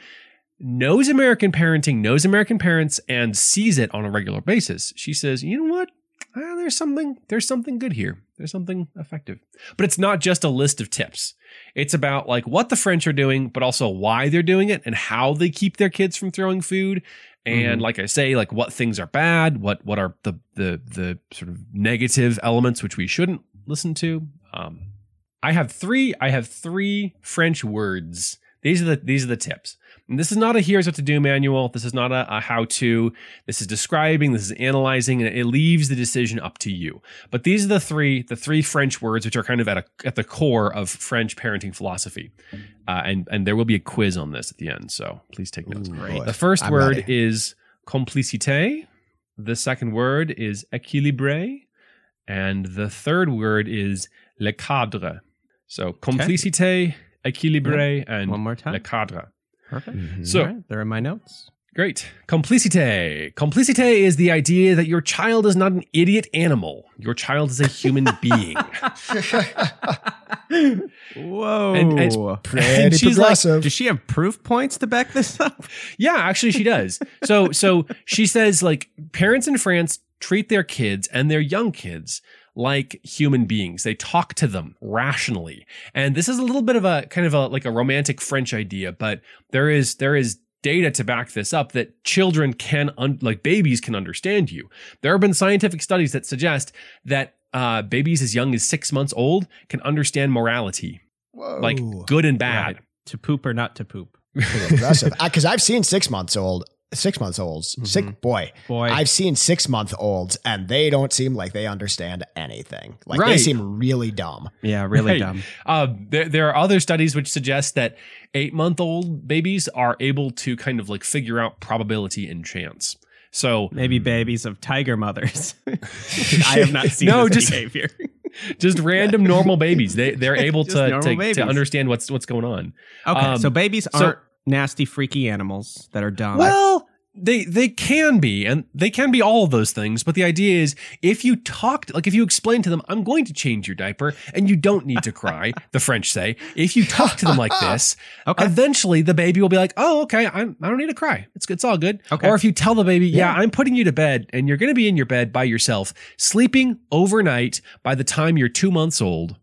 knows American parenting, knows American parents, and sees it on a regular basis. She says, "You know what? Ah, there's something. There's something good here. There's something effective." But it's not just a list of tips. It's about like what the French are doing, but also why they're doing it and how they keep their kids from throwing food. And Mhm. like I say, like what things are bad, what what are the the the sort of negative elements which we shouldn't listen to. Um, I have three. I have three French words. These are the these are the tips. And this is not a here's what to do manual. This is not a, a how to. This is describing. This is analyzing, and it leaves the decision up to you. But these are the three the three French words which are kind of at a, at the core of French parenting philosophy. Uh, and and there will be a quiz on this at the end. So please take notes. Great. The 1st I'm word is complicité. The second word is équilibré. And the third word is le cadre. So complicité, équilibré, and One more time. le cadre. Perfect. Mm-hmm. So- right, they're in my notes. Great. Complicité. Complicité is the idea that your child is not an idiot animal. Your child is a human being. Whoa. And Pretty And she's like. Does she have proof points to back this up? Yeah, actually she does. So so she says like parents in France treat their kids and their young kids like human beings. They talk to them rationally. And this is a little bit of a kind of a like a romantic French idea, but there is there is data to back this up that children can un- like babies can understand you. There have been scientific studies that suggest that uh, babies as young as six months old can understand morality, Whoa. like good and bad. Right. To poop or not to poop? Because I've seen six months old, six months olds, Mhm. sick boy. Boy. I've seen six month olds, and they don't seem like they understand anything. Like they seem really dumb. yeah, really Right. dumb. Uh, there, there are other studies which suggest that eight month old babies are able to kind of like figure out probability and chance. So Maybe babies of tiger mothers. I have not seen No, this just- behavior. just random normal babies, they they're able to, to, to understand what's what's going on. Okay, Um, so babies aren't nasty, freaky animals that are dumb. Well, they they can be, and they can be all of those things. But the idea is, if you talk, like if you explain to them, I'm going to change your diaper, and you don't need to cry. the French say, if you talk to them like this, okay. eventually the baby will be like, "Oh, okay, I'm, I don't need to cry. It's it's all good." Okay. Or if you tell the baby, yeah. Yeah. I'm putting you to bed, and you're going to be in your bed by yourself, sleeping overnight by the time you're two months old,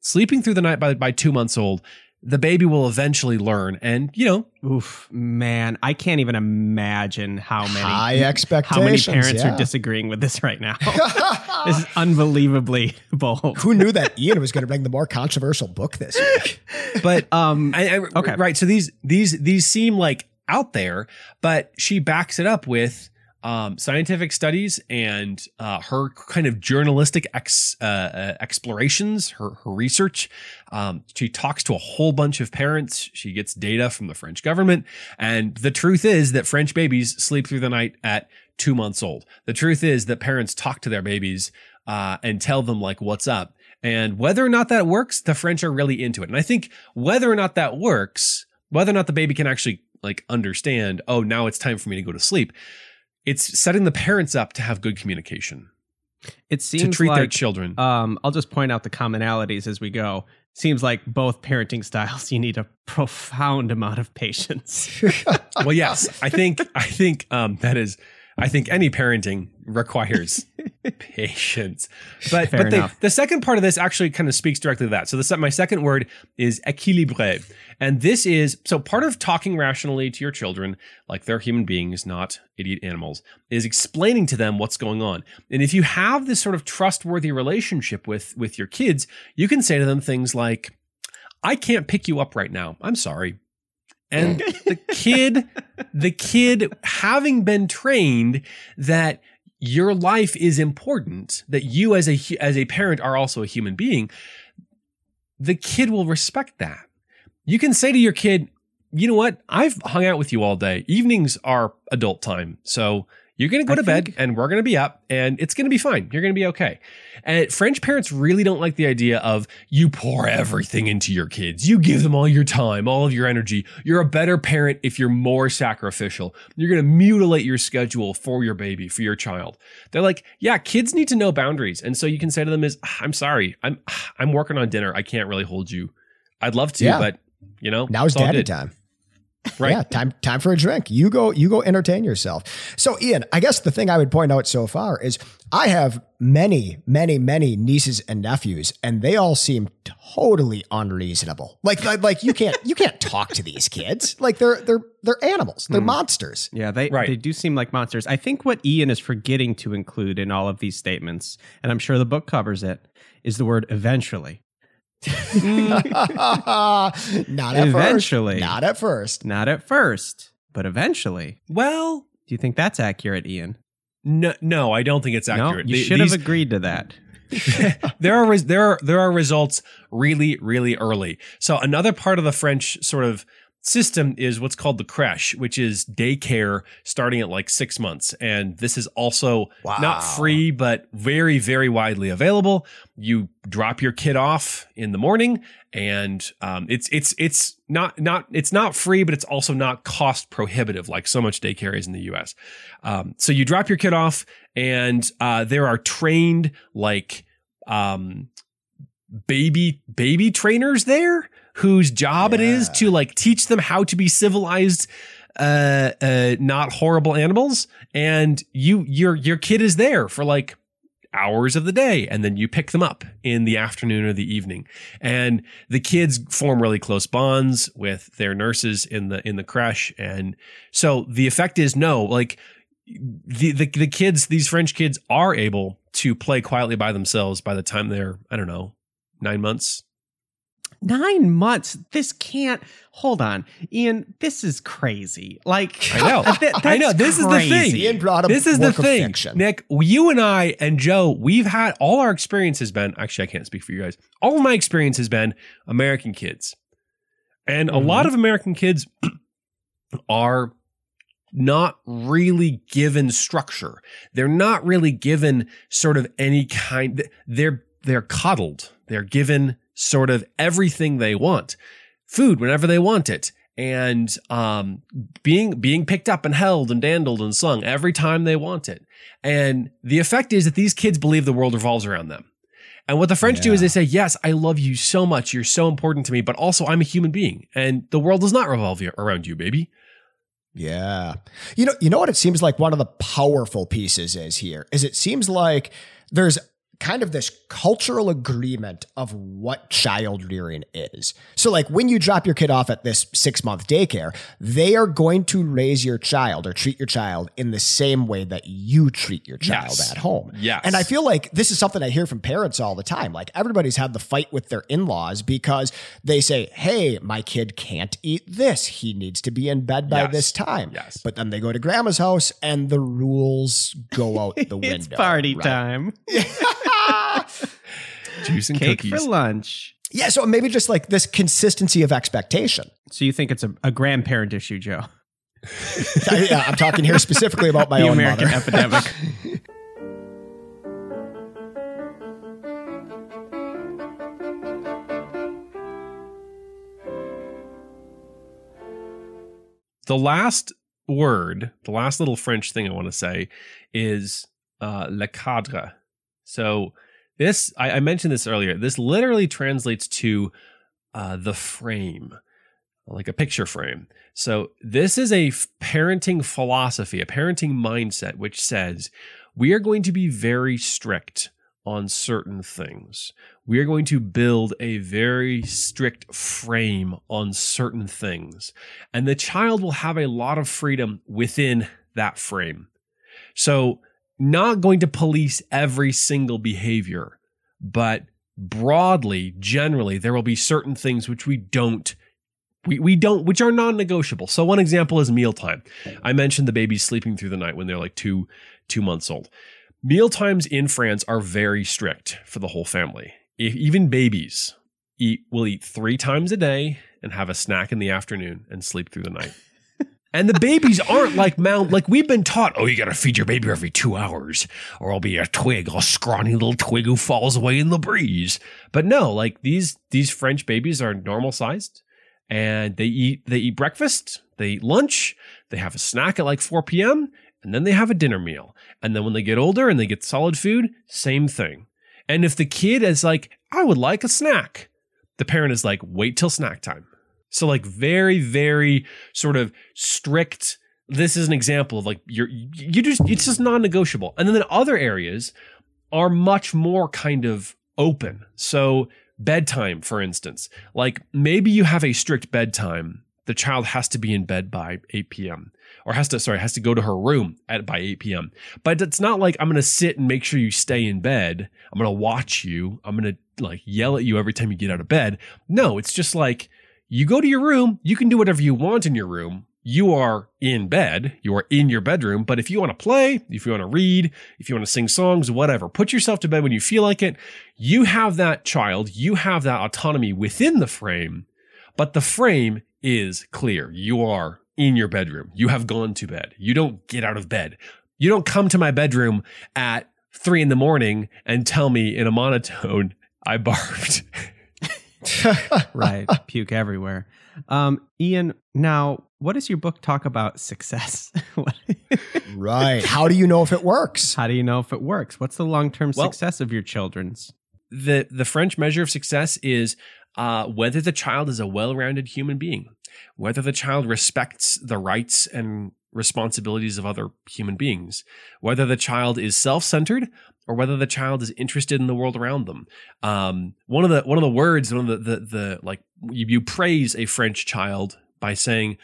sleeping through the night by by two months old." The baby will eventually learn, and you know, Oof, man, I can't even imagine how many High expectations how many parents yeah. are disagreeing with this right now. this is unbelievably bold. Who knew that Ian was going to bring the more controversial book this week? but Um, I, I, Okay. right. So these these these seem like out there, but she backs it up with um, scientific studies and uh, her kind of journalistic ex, uh, uh, explorations, her her research. Um, she talks to a whole bunch of parents. She gets data from the French government, and the truth is that French babies sleep through the night at two months old. The truth is that parents talk to their babies uh, and tell them like what's up. And whether or not that works, the French are really into it. And I think whether or not that works, whether or not the baby can actually like understand, oh, now it's time for me to go to sleep, it's setting the parents up to have good communication, it seems to treat their children. um, I'll just point out the commonalities as we go. Seems like both parenting styles, you need a profound amount of patience. well, yes, I think I think um, that is. I think any parenting requires patience. But Fair but the, the second part of this actually kind of speaks directly to that. So the my second word is équilibré. And this is so part of talking rationally to your children, like they're human beings, not idiot animals, is explaining to them what's going on. And if you have this sort of trustworthy relationship with with your kids, you can say to them things like, I can't pick you up right now. I'm sorry. And the kid, the kid having been trained that your life is important, that you as a as a parent are also a human being, the kid will respect that. You can say to your kid, "You know what? I've hung out with you all day. Evenings are adult time. So you're going to go I to bed think- and we're going to be up and it's going to be fine. You're going to be okay." And French parents really don't like the idea of you pour everything into your kids. You give them all your time, all of your energy. You're a better parent if you're more sacrificial. You're going to mutilate your schedule for your baby, for your child. They're like, yeah, kids need to know boundaries. And so you can say to them is, "Ah, I'm sorry. I'm I'm working on dinner. I can't really hold you. I'd love to, Yeah. but you know, Now is daddy good." time. Right. Yeah, time time for a drink. You go you go entertain yourself. So Ian, I guess the thing I would point out so far is I have many, many, many nieces and nephews, and they all seem totally unreasonable. Like like, like you can't you can't talk to these kids. Like they're they're they're animals. They're Hmm. monsters. Yeah, they Right. they do seem like monsters. I think what Ian is forgetting to include in all of these statements, and I'm sure the book covers it, is the word eventually. Mm. Not at Eventually. first. Not at first. Not at first, but eventually. Well, Do you think that's accurate, Ian? no, no, I don't think it's accurate. No, you The- should these- have agreed to that. there are res- there are there are results really really early. So another part of the French sort of system is what's called the creche, which is daycare starting at like six months. And this is also Wow. not free, but very, very widely available. You drop your kid off in the morning and um, it's it's it's not not it's not free, but it's also not cost prohibitive like so much daycare is in the U.S. Um, so you drop your kid off, and uh, there are trained like um, baby baby trainers there whose job it is to like teach them how to be civilized uh uh not horrible animals and you your your kid is there for like hours of the day and then you pick them up in the afternoon or the evening. And the kids form really close bonds with their nurses in the in the creche and so the effect is no like the, the the kids these french kids are able to play quietly by themselves by the time they're i don't know 9 months Nine months. This can't. Hold on, Ian. This is crazy. Like I know. th- I know. that's This is the thing. Ian brought a this is the work of thing, fiction. Nick. You and I and Joe, we've had all our experience has been. Actually, I can't speak for you guys. All of my experience has been American kids, and a lot mm-hmm. of American kids are not really given structure. They're not really given sort of any kind. They're they're coddled. They're given sort of everything they want, food whenever they want it, and um, being being picked up and held and dandled and sung every time they want it. And the effect is that these kids believe the world revolves around them. And what the French do is they say, "Yes, I love you so much. You're so important to me, but also I'm a human being, and the world does not revolve around you, baby." Yeah. You know, you know what it seems like one of the powerful pieces is here is it seems like there's kind of this cultural agreement of what child rearing is. So like when you drop your kid off at this 6-month daycare, they are going to raise your child or treat your child in the same way that you treat your child Yes. at home. Yes. And I feel like this is something I hear from parents all the time. Like everybody's had the fight with their in-laws because they say, "Hey, my kid can't eat this. He needs to be in bed by Yes. this time." Yes. But then they go to grandma's house and the rules go out the window. it's party right? time. Juice and Cake cookies. for lunch. Yeah, so maybe just like this consistency of expectation. So you think it's a, a grandparent issue, Joe? yeah, I'm talking here specifically about my the own American mother. epidemic. the last word, the last little French thing I want to say is uh, le cadre. So this, I, I mentioned this earlier. This literally translates to uh, the frame, like a picture frame. So this is a parenting philosophy, a parenting mindset, which says we are going to be very strict on certain things. We are going to build a very strict frame on certain things and the child will have a lot of freedom within that frame. So, not going to police every single behavior, but broadly, generally, there will be certain things which we don't. We, we don't, which are non negotiable. So, one example is mealtime. I mentioned the babies sleeping through the night when they're like two, two months old. Meal times in France are very strict for the whole family. If, even babies eat will eat three times a day and have a snack in the afternoon and sleep through the night. And the babies aren't like mount like we've been taught. Oh, you got to feed your baby every two hours, or I'll be a twig, a scrawny little twig who falls away in the breeze. But no, like these these French babies are normal sized, and they eat they eat breakfast, they eat lunch, they have a snack at like 4 p.m., and then they have a dinner meal. And then when they get older and they get solid food, same thing. And if the kid is like, I would like a snack, the parent is like, wait till snack time. So like very, very sort of strict. This is an example of like you're you just it's just non-negotiable. And then in other areas are much more kind of open. So bedtime, for instance, like maybe you have a strict bedtime. The child has to be in bed by 8 p.m. or has to sorry has to go to her room at by 8 p.m. But it's not like I'm gonna sit and make sure you stay in bed. I'm gonna watch you. I'm gonna like yell at you every time you get out of bed. No, it's just like you go to your room, you can do whatever you want in your room. You are in bed, you are in your bedroom, but if you want to play, if you want to read, if you want to sing songs, whatever, put yourself to bed when you feel like it. You have that child, you have that autonomy within the frame, but the frame is clear. You are in your bedroom. You have gone to bed. You don't get out of bed. You don't come to my bedroom at three in the morning and tell me in a monotone, I barfed. right. Puke everywhere. Um, Ian, now, what does your book talk about success? right. How do you know if it works? How do you know if it works? What's the long term Well- success of your children's? the the French measure of success is uh, whether the child is a well-rounded human being, whether the child respects the rights and responsibilities of other human beings, whether the child is self-centered or whether the child is interested in the world around them. Um, one of the one of the words, one of the the, the like you, you praise a French child by saying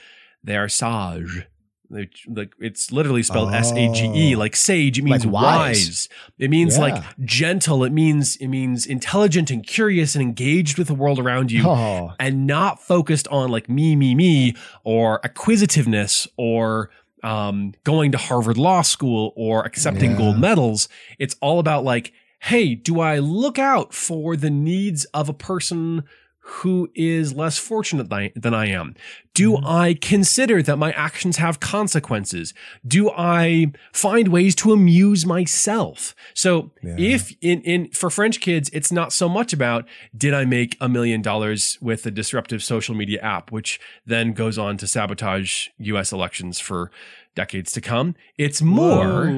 they are sage. They- Like it's literally spelled S A G E, Oh. like sage. It means Like wise. wise. It means Yeah. like gentle. It means it means intelligent and curious and engaged with the world around you, Oh, and not focused on like me, me, me, or acquisitiveness, or um, going to Harvard Law School, or accepting Yeah. gold medals. It's all about like, hey, do I look out for the needs of a person? Who is less fortunate than I- am? Do Mm-hmm. I consider that my actions have consequences? Do I find ways to amuse myself? So Yeah. if in, in for French kids, it's not so much about did I make a million dollars with a disruptive social media app, which then goes on to sabotage US elections for decades to come. It's more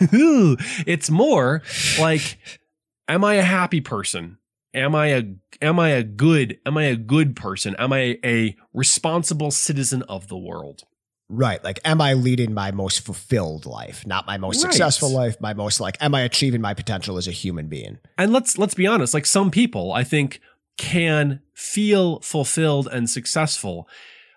it's more like am I a happy person? Am I a am I a good am I a good person? Am I a responsible citizen of the world? right. Like, am I leading my most fulfilled life? Not my most Right. successful life, my most like, am I achieving my potential as a human being? And let's let's be honest, like some people I think can feel fulfilled and successful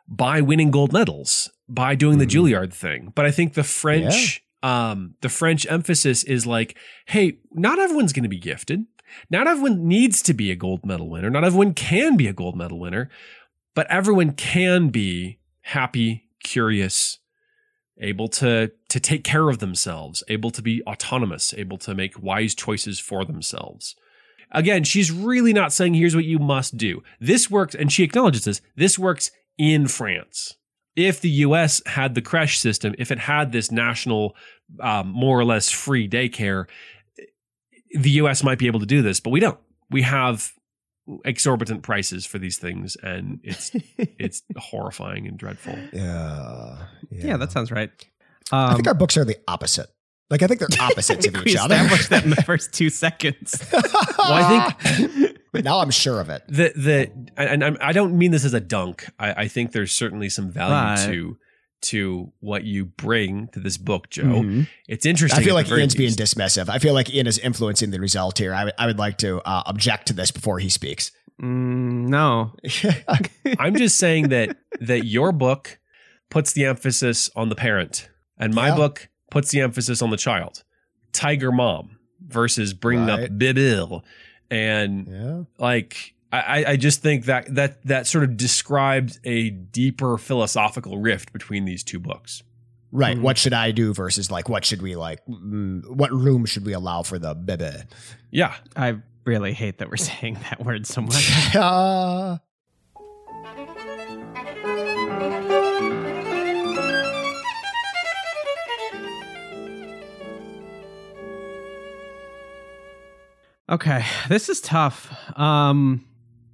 by winning gold medals, by doing the Mhm. Juilliard thing. But I think the French um the French emphasis is like, hey, not everyone's going to be gifted. Not everyone needs to be a gold medal winner. Not everyone can be a gold medal winner, but everyone can be happy, curious, able to to take care of themselves, able to be autonomous, able to make wise choices for themselves. Again, she's really not saying here's what you must do. This works, and she acknowledges this. This works in France. If the U.S. had the creche system, if it had this national, um, more or less free daycare, the U.S. might be able to do this, but we don't. We have exorbitant prices for these things, and it's it's horrifying and dreadful. Yeah. yeah, that sounds right. I Um, think our books are the opposite. Like, I think they're opposites of each other. established that in the first two seconds. Well, I think but now I'm sure of it. the the and I'm- I don't mean this as a dunk. I, I think there's certainly some value Right. to to what you bring to this book, Joe. Mhm. It's interesting. I feel like the very Ian's being dismissive. I feel like Ian is influencing the result here. I would- I would like to uh, object to this before he speaks. Mm, no. I'm just saying that that your book puts the emphasis on the parent, and my Yeah. book puts the emphasis on the child. Tiger Mom versus bringing Right. up Bébé, and yeah. like I, I just think that that that sort of describes a deeper philosophical rift between these two books. Right. Mhm. What should I do versus like what should we like? mm, What room should we allow for the Bébé? Yeah, I really hate that we're saying that word so much. Uh, Okay, this is tough. Um,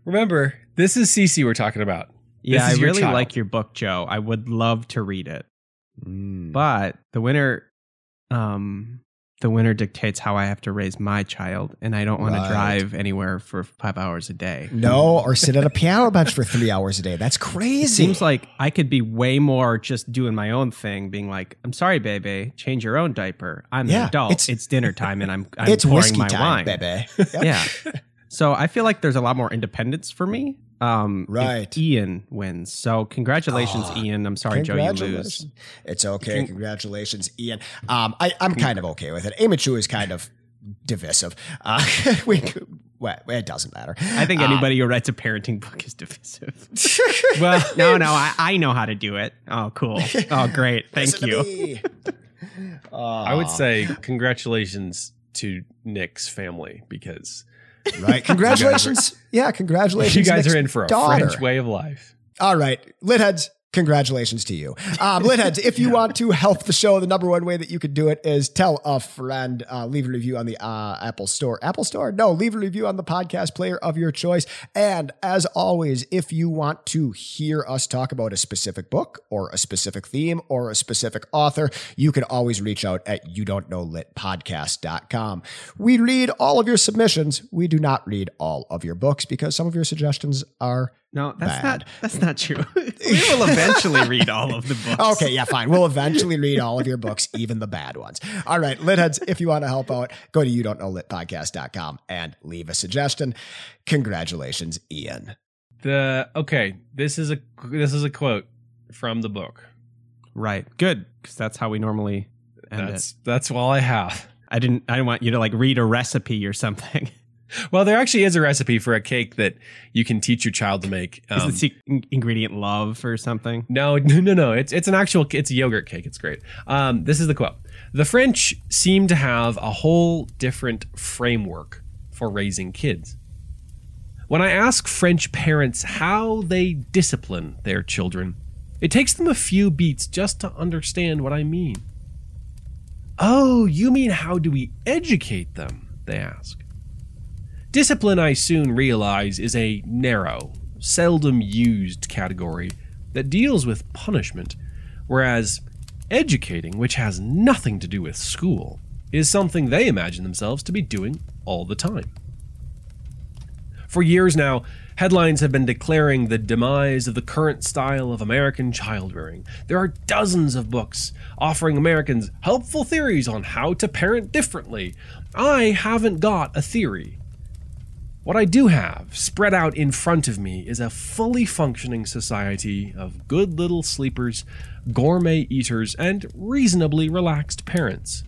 remember this is CC we're talking about. yeah, This I is your really child. like your book, Joe. I would love to read it, mm. but the winner, um, the winner dictates how I have to raise my child, and I don't want Right. to drive anywhere for five hours a day. no, or sit at a piano bench for three hours a day. That's crazy. It crazy. seems like I could be way more just doing my own thing, being like, "I'm sorry, baby, change your own diaper. I'm Yeah, an adult. it's- It's, dinner time, and I'm, I'm it's pouring whiskey my time, wine." Bébé. Yeah. So I feel like there's a lot more independence for me. Um, Right. Ian wins. So congratulations, Oh, Ian. I'm sorry, Joe, you lose. It's okay. Congratulations, Ian. Um, I, I'm kind of okay with it. Amy Chua is kind of divisive. Uh, we, well, it doesn't matter. I think Uh, anybody who writes a parenting book is divisive. Well, no, no, I, I know how to do it. Oh, cool. Oh, great. Thank you. me. I would say congratulations to Nick's family because right. Congratulations. yeah, congratulations. you guys Nick's are in for a daughter. French way of life. All right, litheads. Congratulations to you. Um, Litheads, if you want to help the show, the number one way that you can do it is tell a friend, uh, leave a review on the uh, Apple Store. Apple Store? No, leave a review on the podcast player of your choice. And as always, if you want to hear us talk about a specific book or a specific theme or a specific author, you can always reach out at you don't know lit podcast.com. We read all of your submissions. We do not read all of your books because some of your suggestions are no, that's Bad. not that's not true. we will eventually read all of the books. Okay, yeah, fine. We'll eventually read all of your books, even the bad ones. All right, litheads, if you want to help out, go to you don't know litpodcast.com and leave a suggestion. Congratulations, Ian. The okay, this is a this is a quote from the book. Right. Good, because that's how we normally end That's it. that's all I have. I didn't. I didn't want you to like read a recipe or something. Well, there actually is a recipe for a cake that you can teach your child to make. Is Um, the sec- ingredient love or something? No, no, no, no. It's it's an actual it's a yogurt cake. It's great. Um, this is the quote. The French seem to have a whole different framework for raising kids. When I ask French parents how they discipline their children, it takes them a few beats just to understand what I mean. Oh, you mean how do we educate them? They ask. Discipline, I soon realize, is a narrow, seldom used category that deals with punishment, whereas educating, which has nothing to do with school, is something they imagine themselves to be doing all the time. For years now, headlines have been declaring the demise of the current style of American child rearing. There are dozens of books offering Americans helpful theories on how to parent differently. I haven't got a theory. What I do have spread out in front of me is a fully functioning society of good little sleepers, gourmet eaters, and reasonably relaxed parents.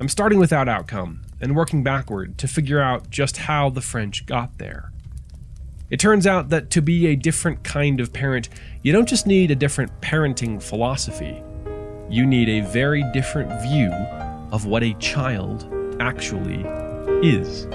I'm starting without outcome and working backward to figure out just how the French got there. It turns out that to be a different kind of parent, you don't just need a different parenting philosophy, you need a very different view of what a child actually is.